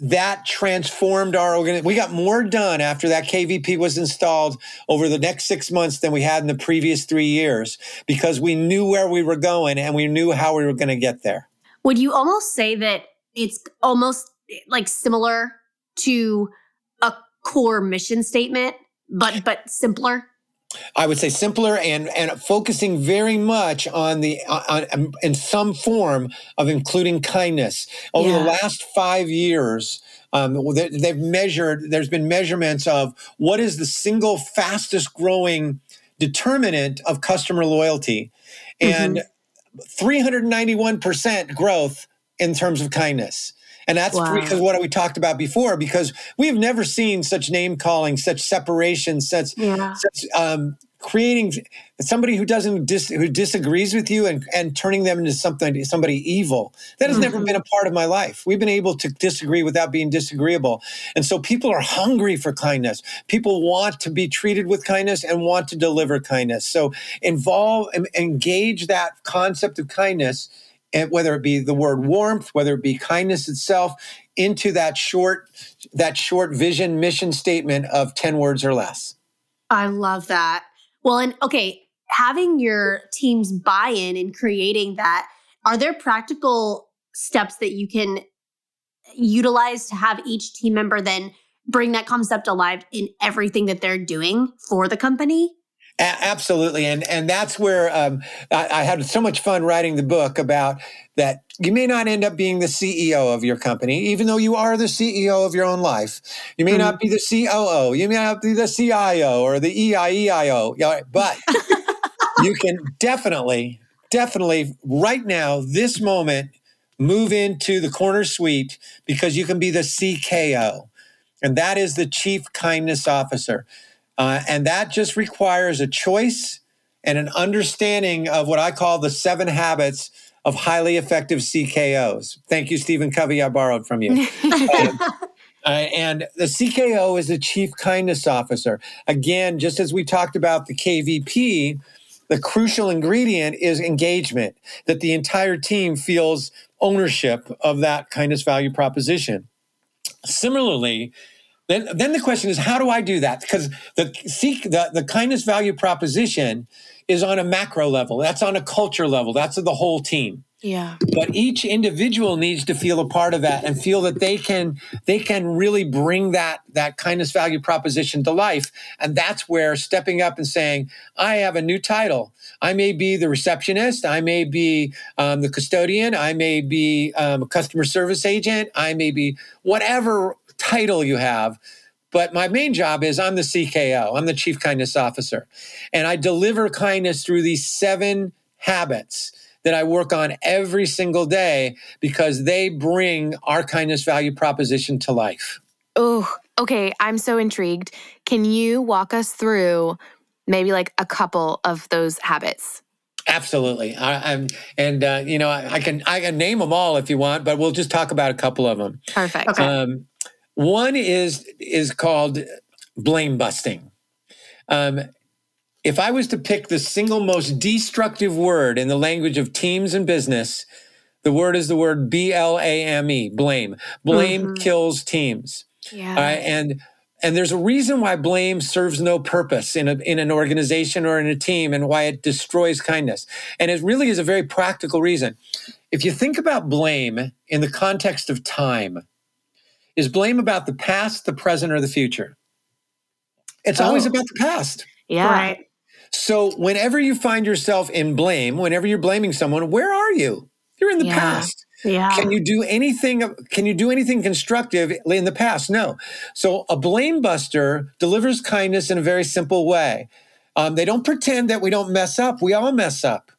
that transformed our organization. We got more done after that KVP was installed over the next six months than we had in the previous three years because we knew where we were going and we knew how we were going to get there. Would you almost say that it's almost like similar to a core mission statement, but but simpler? I would say simpler and and focusing very much on the on, on in some form of including kindness. Over yeah. the last five years, um, they've measured. There's been measurements of what is the single fastest growing determinant of customer loyalty, and mm-hmm. 391% growth in terms of kindness. And that's wow. because what we talked about before, because we have never seen such name calling, such separation, such, yeah. such um, creating somebody who doesn't dis, who disagrees with you and, and turning them into something somebody evil that has mm-hmm. never been a part of my life we've been able to disagree without being disagreeable and so people are hungry for kindness people want to be treated with kindness and want to deliver kindness so involve engage that concept of kindness whether it be the word warmth, whether it be kindness itself, into that short, that short vision mission statement of 10 words or less. I love that. Well, and okay, having your team's buy-in in creating that, are there practical steps that you can utilize to have each team member then bring that concept alive in everything that they're doing for the company? A- absolutely, and and that's where um, I, I, had so much fun writing the book about that. You may not end up being the CEO of your company, even though you are the CEO of your own life. You may mm-hmm. not be the COO. You may not be the CIO or the EIEIO. But you can definitely, definitely, right now, this moment, move into the corner suite because you can be the CKO, and that is the Chief Kindness Officer. Uh, and that just requires a choice and an understanding of what I call the seven habits of highly effective CKOs. Thank you, Stephen Covey. I borrowed from you. um, uh, and the CKO is the Chief Kindness Officer. Again, just as we talked about the KVP, the crucial ingredient is engagement, that the entire team feels ownership of that kindness value proposition. Similarly, then, then the question is, how do I do that? Because the seek the, the kindness value proposition is on a macro level. That's on a culture level. That's the whole team. Yeah. But each individual needs to feel a part of that and feel that they can they can really bring that that kindness value proposition to life. And that's where stepping up and saying, I have a new title. I may be the receptionist. I may be um, the custodian. I may be um, a customer service agent. I may be whatever title you have. But my main job is I'm the CKO, I'm the Chief Kindness Officer. And I deliver kindness through these seven habits that I work on every single day because they bring our kindness value proposition to life. Oh, okay. I'm so intrigued. Can you walk us through maybe like a couple of those habits? Absolutely, I, am and uh, you know I, I, can I can name them all if you want, but we'll just talk about a couple of them. Perfect. Okay. Um, one is is called blame busting. Um, if I was to pick the single most destructive word in the language of teams and business, the word is the word B L A M E, blame. Blame mm-hmm. kills teams. Yeah. Uh, and and there's a reason why blame serves no purpose in, a, in an organization or in a team and why it destroys kindness. And it really is a very practical reason. If you think about blame in the context of time, is blame about the past, the present, or the future. It's oh. always about the past. Yeah. Right. So whenever you find yourself in blame, whenever you're blaming someone, where are you? You're in the yeah. past. Yeah. Can you do anything? Can you do anything constructive in the past? No. So a blame buster delivers kindness in a very simple way. Um, they don't pretend that we don't mess up. We all mess up.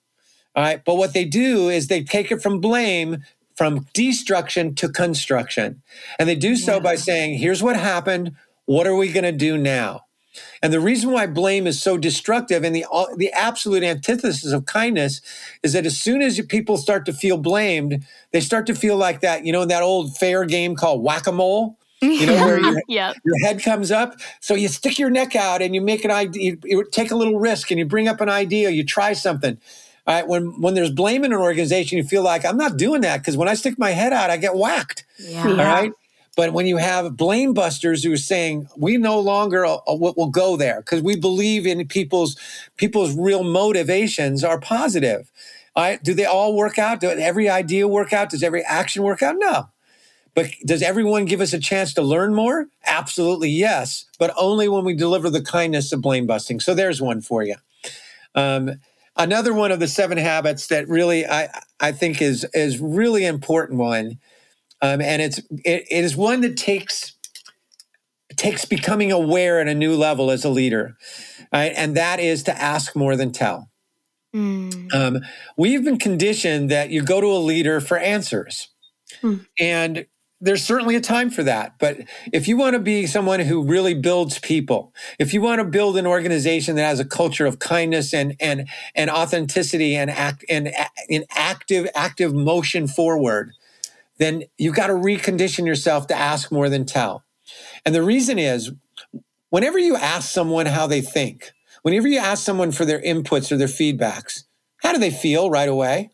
All right. But what they do is they take it from blame, from destruction to construction. And they do so yeah. by saying, here's what happened. What are we going to do now? And the reason why blame is so destructive and the, the absolute antithesis of kindness is that as soon as people start to feel blamed, they start to feel like that, you know, that old fair game called whack a mole. You know, where your, yep. your head comes up. So you stick your neck out and you make an idea, you, you take a little risk and you bring up an idea, you try something. All right, when when there's blame in an organization, you feel like I'm not doing that because when I stick my head out, I get whacked. Yeah. All right. But when you have blame busters who are saying we no longer uh, will go there because we believe in people's people's real motivations are positive. All right, do they all work out? Do every idea work out? Does every action work out? No. But does everyone give us a chance to learn more? Absolutely yes, but only when we deliver the kindness of blame busting. So there's one for you. Um, another one of the seven habits that really I I think is is really important one um, and it's it, it is one that takes takes becoming aware at a new level as a leader, right? And that is to ask more than tell. Mm. Um, we've been conditioned that you go to a leader for answers, mm. and there's certainly a time for that. But if you want to be someone who really builds people, if you want to build an organization that has a culture of kindness and and and authenticity and act and in active active motion forward, then you've got to recondition yourself to ask more than tell. And the reason is whenever you ask someone how they think, whenever you ask someone for their inputs or their feedbacks, how do they feel right away?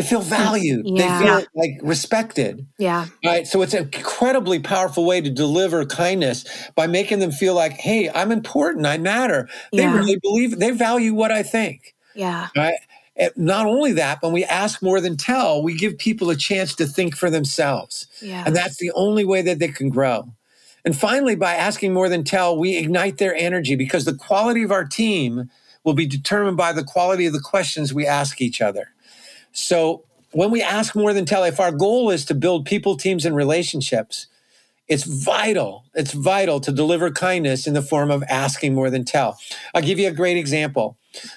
They feel mm, valued. Yeah. They feel like respected. Yeah. Right. So it's an incredibly powerful way to deliver kindness by making them feel like, hey, I'm important. I matter. They yeah. really believe they value what I think. Yeah. Right And not only that, when we ask more than tell, we give people a chance to think for themselves. Yeah. And that's the only way that they can grow. And finally, by asking more than tell, we ignite their energy because the quality of our team will be determined by the quality of the questions we ask each other. So when we ask more than tell, if our goal is to build people, teams, and relationships, it's vital. It's vital to deliver kindness in the form of asking more than tell. I'll give you a great example.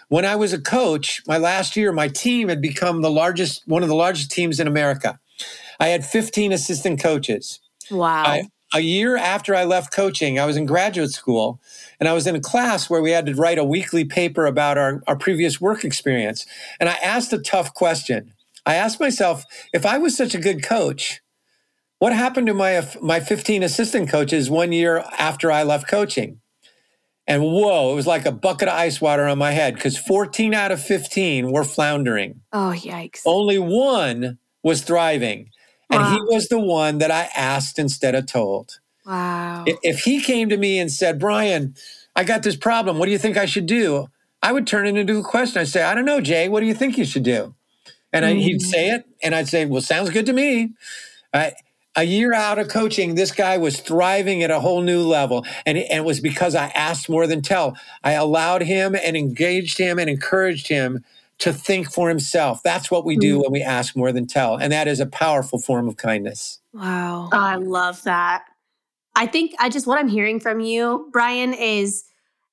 When I was a coach, my last year, my team had become the largest, one of the largest teams in America. I had 15 assistant coaches. Wow. I, a year after I left coaching, I was in graduate school and I was in a class where we had to write a weekly paper about our, our previous work experience. And I asked a tough question. I asked myself, if I was such a good coach, what happened to my, my 15 assistant coaches one year after I left coaching? And whoa, it was like a bucket of ice water on my head because 14 out of 15 were floundering. Oh, yikes. Only one was thriving. And wow. he was the one that I asked instead of told. Wow. If he came to me and said, Brian, I got this problem. What do you think I should do? I would turn it into a question. I'd say, I don't know, Jay, what do you think you should do? And mm-hmm. I, he'd say it, and I'd say, Well, sounds good to me. I, a year out of coaching, this guy was thriving at a whole new level. And it, and it was because I asked more than tell. I allowed him and engaged him and encouraged him to think for himself. That's what we do mm. when we ask more than tell. And that is a powerful form of kindness. Wow. I love that. I think I just what I'm hearing from you, Brian, is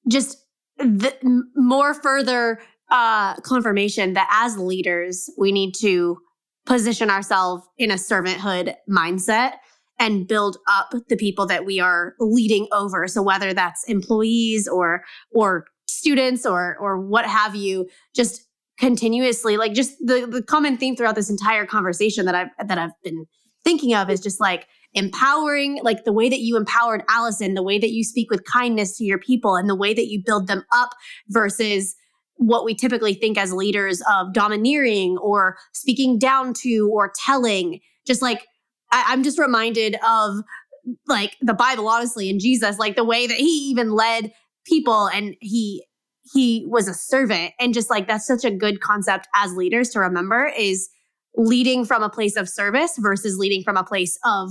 just the more further uh, confirmation that as leaders, we need to position ourselves in a servanthood mindset and build up the people that we are leading over. So whether that's employees or or students or or what have you just continuously like just the the common theme throughout this entire conversation that I've that I've been thinking of is just like empowering like the way that you empowered Allison the way that you speak with kindness to your people and the way that you build them up versus what we typically think as leaders of domineering or speaking down to or telling. Just like I, am just reminded of like the Bible, honestly, and Jesus, like the way that he even led people and he he was a servant. And just like that's such a good concept as leaders to remember is leading from a place of service versus leading from a place of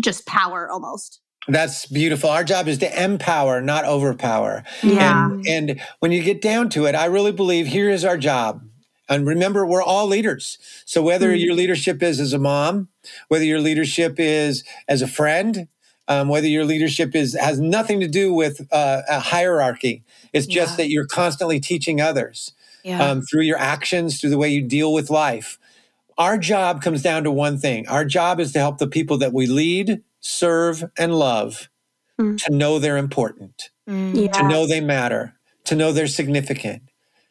just power almost. That's beautiful. Our job is to empower, not overpower. Yeah. And, and when you get down to it, I really believe here is our job. And remember, we're all leaders. So whether Mhm. your leadership is as a mom, whether your leadership is as a friend, um, whether your leadership is has nothing to do with uh, a hierarchy. It's just Yeah. that you're constantly teaching others Yeah. um, through your actions, through the way you deal with life. Our job comes down to one thing. Our job is to help the people that we lead, serve, and love Mm. to know they're important, Mm, Yeah. to know they matter, to know they're significant.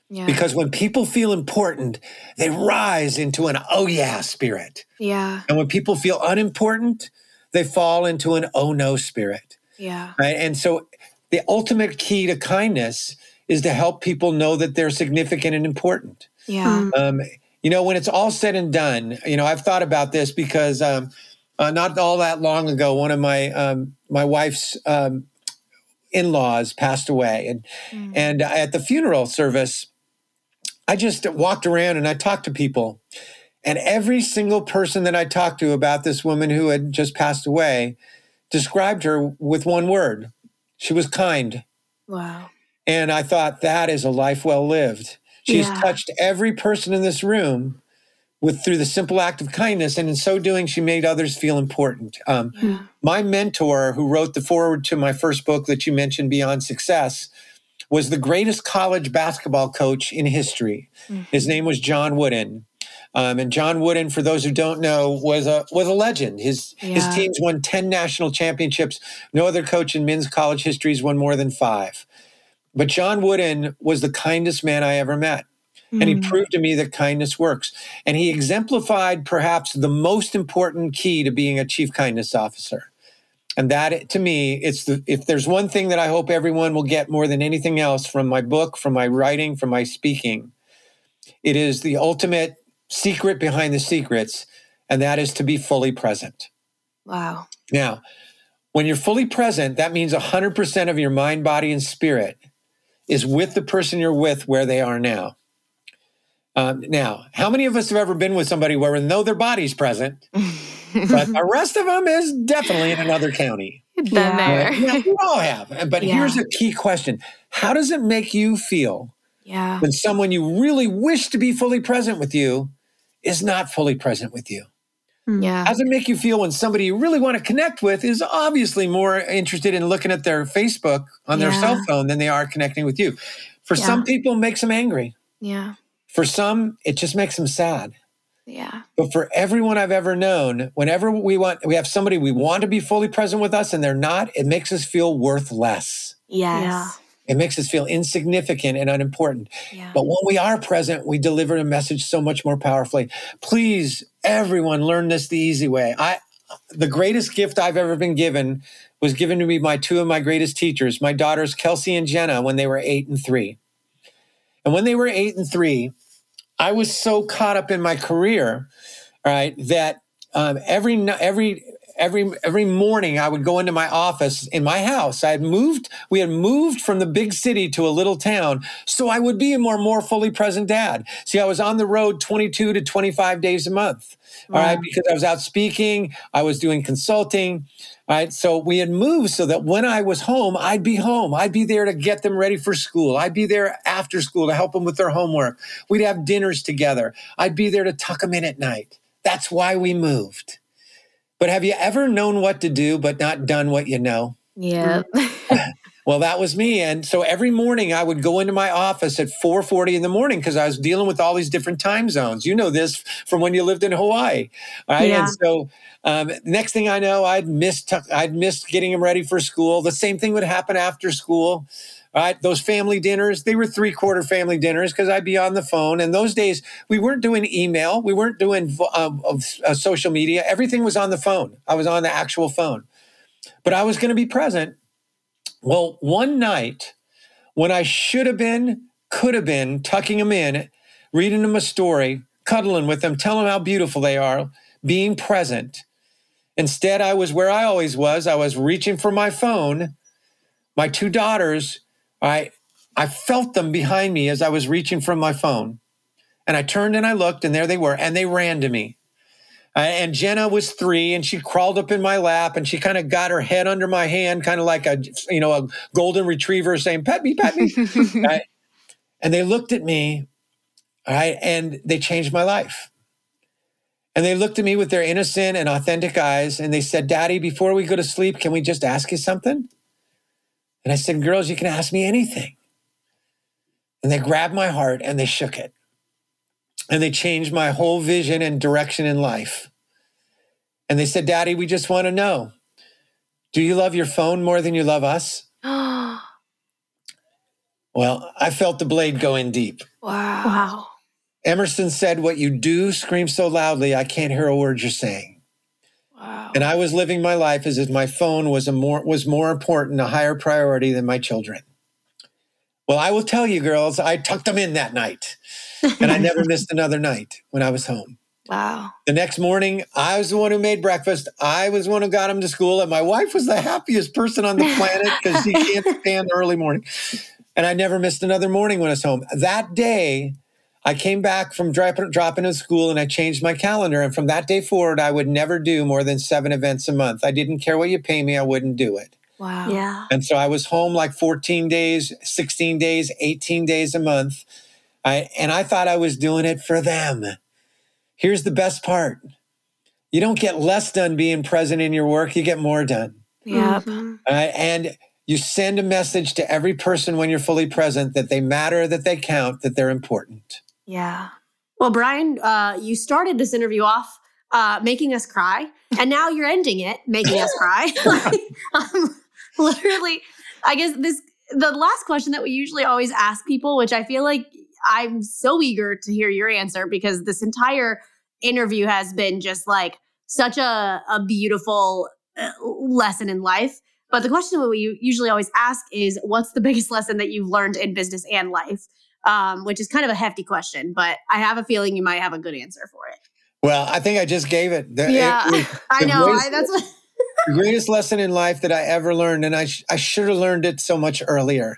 yeah. Because when people feel important, they rise into an oh yeah spirit. yeah. And when people feel unimportant, they fall into an oh no spirit. Yeah. Right? And so the ultimate key to kindness is to help people know that they're significant and important. Yeah. Mm. Um, you know, when it's all said and done, you know, I've thought about this because um, uh, not all that long ago, one of my um, my wife's um, in-laws passed away, and Mm. and at the funeral service, I just walked around and I talked to people, and every single person that I talked to about this woman who had just passed away described her with one word: she was kind. Wow. And I thought that is a life well lived. She's Yeah. touched every person in this room with through the simple act of kindness, and in so doing, she made others feel important. Um, Yeah. my mentor, who wrote the foreword to my first book that you mentioned, Beyond Success, was the greatest college basketball coach in history. Mhm. His name was John Wooden. Um, and John Wooden, for those who don't know, was a was a legend. His his teams won ten national championships. No other coach in men's college history has won more than five. But John Wooden was the kindest man I ever met. And he Mm. proved to me that kindness works. And he exemplified perhaps the most important key to being a chief kindness officer. And that to me, it's the if there's one thing that I hope everyone will get more than anything else from my book, from my writing, from my speaking, it is the ultimate secret behind the secrets, and that is to be fully present. Wow. Now, when you're fully present, that means 100% of your mind, body, and spirit is with the person you're with where they are now. Um, now, how many of us have ever been with somebody where we know their body's present, but the rest of them is definitely in another county? Been Yeah. there. Yeah, we all have. But Yeah. here's a key question How does it make you feel yeah. when someone you really wish to be fully present with you is not fully present with you? Yeah. How does it make you feel when somebody you really want to connect with is obviously more interested in looking at their Facebook on their cell phone than they are connecting with you? For Yeah. some people, it makes them angry. Yeah. For some, it just makes them sad. Yeah. But for everyone I've ever known, whenever we want, we have somebody we want to be fully present with us and they're not, it makes us feel worth less. Yes. It makes us feel insignificant and unimportant. Yeah. But when we are present, we deliver a message so much more powerfully. Please, everyone, learn this the easy way. I, the greatest gift I've ever been given was given to me by two of my greatest teachers, my daughters Kelsey and Jenna, when they were eight and three. And when they were eight and three, I was so caught up in my career, right, that um, every every every every morning I would go into my office in my house. I had moved. We had moved from the big city to a little town, so I would be a more more fully present dad. See, I was on the road 22 to 25 days a month. All right, because I was out speaking, I was doing consulting. All right, so we had moved so that when I was home, I'd be home. I'd be there to get them ready for school. I'd be there after school to help them with their homework. We'd have dinners together. I'd be there to tuck them in at night. That's why we moved. But have you ever known what to do but not done what you know? Yeah. Well, that was me. And so every morning I would go into my office at 4:40 in the morning because I was dealing with all these different time zones. You know this from when you lived in Hawaii. All right. Yeah. And so um, next thing I know, I'd missed I'd missed getting him ready for school. The same thing would happen after school. Right, those family dinners, they were three quarter family dinners because I'd be on the phone. And those days, we weren't doing email, we weren't doing of, uh, social media. Everything was on the phone. I was on the actual phone, but I was going to be present. Well, one night when I should have been, could have been tucking them in, reading them a story, cuddling with them, telling them how beautiful they are, being present. Instead, I was where I always was. I was reaching for my phone. My two daughters, I I felt them behind me as I was reaching from my phone. And I turned and I looked, and there they were, and they ran to me. Uh, and Jenna was three, and she crawled up in my lap, and she kind of got her head under my hand, kind of like a you know a golden retriever saying "pet me, pet me." right? And they looked at me, right, and they changed my life. And they looked at me with their innocent and authentic eyes, and they said, "Daddy, before we go to sleep, can we just ask you something?" And I said, "Girls, you can ask me anything." And they grabbed my heart and they shook it and they changed my whole vision and direction in life. And they said, Daddy, we just want to know do you love your phone more than you love us? well, I felt the blade go in deep. Wow. Wow. Emerson said, What you do screams so loudly, I can't hear a word you're saying. Wow. And I was living my life as if my phone was a more was more important, a higher priority than my children. Well, I will tell you, girls, I tucked them in that night and I never missed another night when I was home. Wow. The next morning, I was the one who made breakfast. I was the one who got him to school, and my wife was the happiest person on the planet because she can't stand early morning. And I never missed another morning when I was home. That day, I came back from dropping, dropping to school and I changed my calendar. And from that day forward, I would never do more than seven events a month. I didn't care what you pay me, I wouldn't do it. Wow. Yeah. And so I was home like 14 days, 16 days, 18 days a month. I, and I thought I was doing it for them. Here's the best part you don't get less done being present in your work, you get more done. Yep. Mm-hmm. All right? And you send a message to every person when you're fully present that they matter, that they count, that they're important. Yeah. Well, Brian, uh, you started this interview off uh, making us cry, and now you're ending it making us cry. um, literally, I guess this the last question that we usually always ask people, which I feel like I'm so eager to hear your answer because this entire interview has been just like such a, a beautiful uh, lesson in life. But the question that we usually always ask is, what's the biggest lesson that you've learned in business and life? Um, which is kind of a hefty question, but I have a feeling you might have a good answer for it. Well, I think I just gave it. The, it Yeah. was I know. greatest- I, that's what. the greatest lesson in life that I ever learned, and I, sh- I should have learned it so much earlier,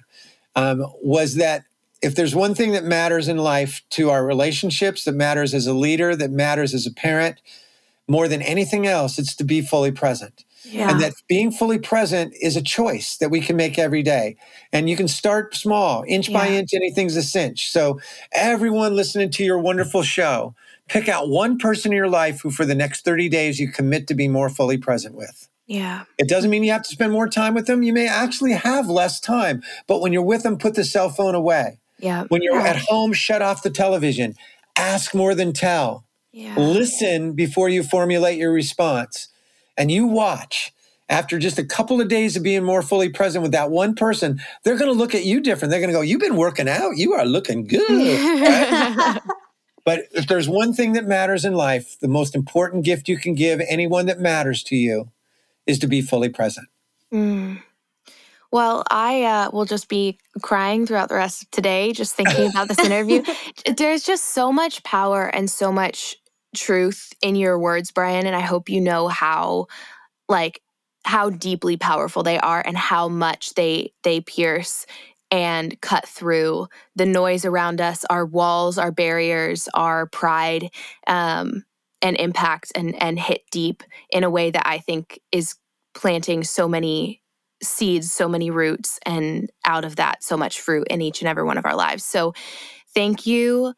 um, was that if there's one thing that matters in life to our relationships, that matters as a leader, that matters as a parent, more than anything else, it's to be fully present. Yeah. And that being fully present is a choice that we can make every day. And you can start small, inch by inch, anything's a cinch. So, everyone listening to your wonderful show, pick out one person in your life who, for the next 30 days, you commit to be more fully present with. yeah. It doesn't mean you have to spend more time with them. You may actually have less time. But when you're with them, put the cell phone away. Yeah. When you're Yeah. at home, shut off the television. Ask more than tell. Yeah. Listen before you formulate your response. And you watch. After just a couple of days of being more fully present with that one person, they're going to look at you different. They're going to go, You've been working out. You are looking good. right? But if there's one thing that matters in life, the most important gift you can give anyone that matters to you is to be fully present. Mm. Well, I uh, will just be crying throughout the rest of today, just thinking about this interview. There's just so much power and so much truth in your words, Brian, and I hope you know how, like, how deeply powerful they are and how much they they pierce and cut through the noise around us, our walls, our barriers, our pride, um, and impact and and hit deep in a way that I think is planting so many seeds, so many roots, and out of that, so much fruit in each and every one of our lives. So, thank you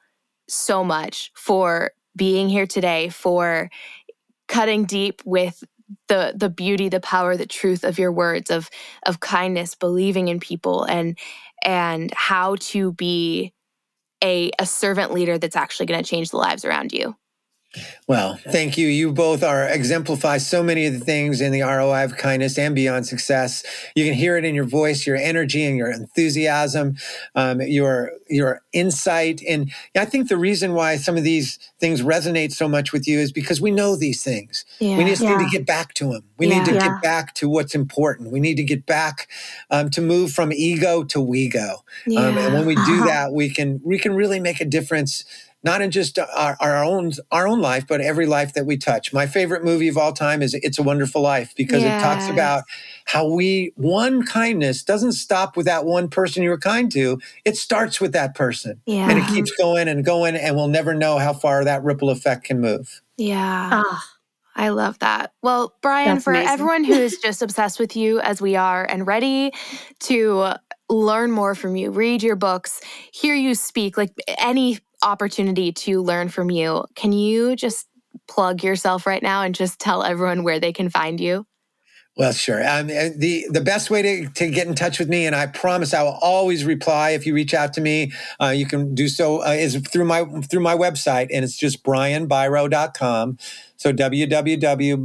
so much for being here today, for cutting deep with the the beauty, the power, the truth of your words of of kindness, believing in people, and and how to be a a servant leader that's actually going to change the lives around you. Well, thank you. You both are exemplify so many of the things in the ROI of kindness and beyond success. You can hear it in your voice, your energy, and your enthusiasm, um, your your insight. And I think the reason why some of these things resonate so much with you is because we know these things. Yeah. We just need to get back to them. We Yeah. need to Yeah. get back to what's important. We need to get back um, to move from ego to we go. Um, and when we do Uh-huh. that, we can we can really make a difference not in just our, our own our own life, but every life that we touch. My favorite movie of all time is It's a Wonderful Life because yes. it talks about how we one kindness doesn't stop with that one person you were kind to. It starts with that person, yeah. and it keeps going and going, and we'll never know how far that ripple effect can move. Yeah. Ah. I love that. Well, Brian, That's for amazing. everyone who is just obsessed with you as we are and ready to learn more from you, read your books, hear you speak, like any opportunity to learn from you, can you just plug yourself right now and just tell everyone where they can find you? Well, sure. Um, the the best way to, to get in touch with me, and I promise I will always reply if you reach out to me. Uh, you can do so uh, is through my through my website, and it's just brianbiro.com. So www.brian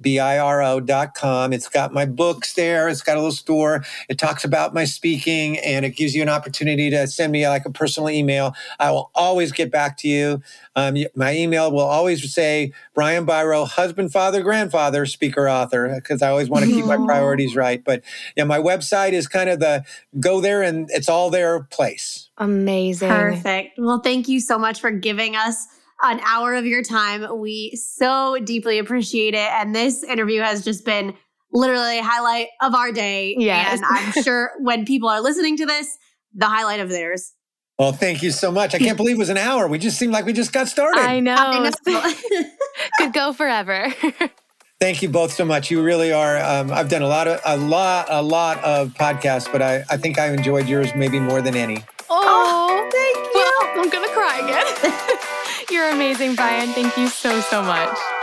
B-I-R-O.com. It's got my books there. It's got a little store. It talks about my speaking and it gives you an opportunity to send me like a personal email. I will always get back to you. Um, my email will always say Brian Biro, husband, father, grandfather, speaker, author, because I always want to keep my priorities right. But yeah, my website is kind of the go there and it's all there place. Amazing. Perfect. Well, thank you so much for giving us an hour of your time. We so deeply appreciate it. And this interview has just been literally a highlight of our day. Yes. And I'm sure when people are listening to this, the highlight of theirs. Well, thank you so much. I can't believe it was an hour. We just seemed like we just got started. I know. I know. Could go forever. Thank you both so much. You really are. Um, I've done a lot of a lot a lot of podcasts, but I, I think I enjoyed yours maybe more than any. Oh, thank you. Well, I'm gonna cry again. You're amazing, Brian. Thank you so, so much.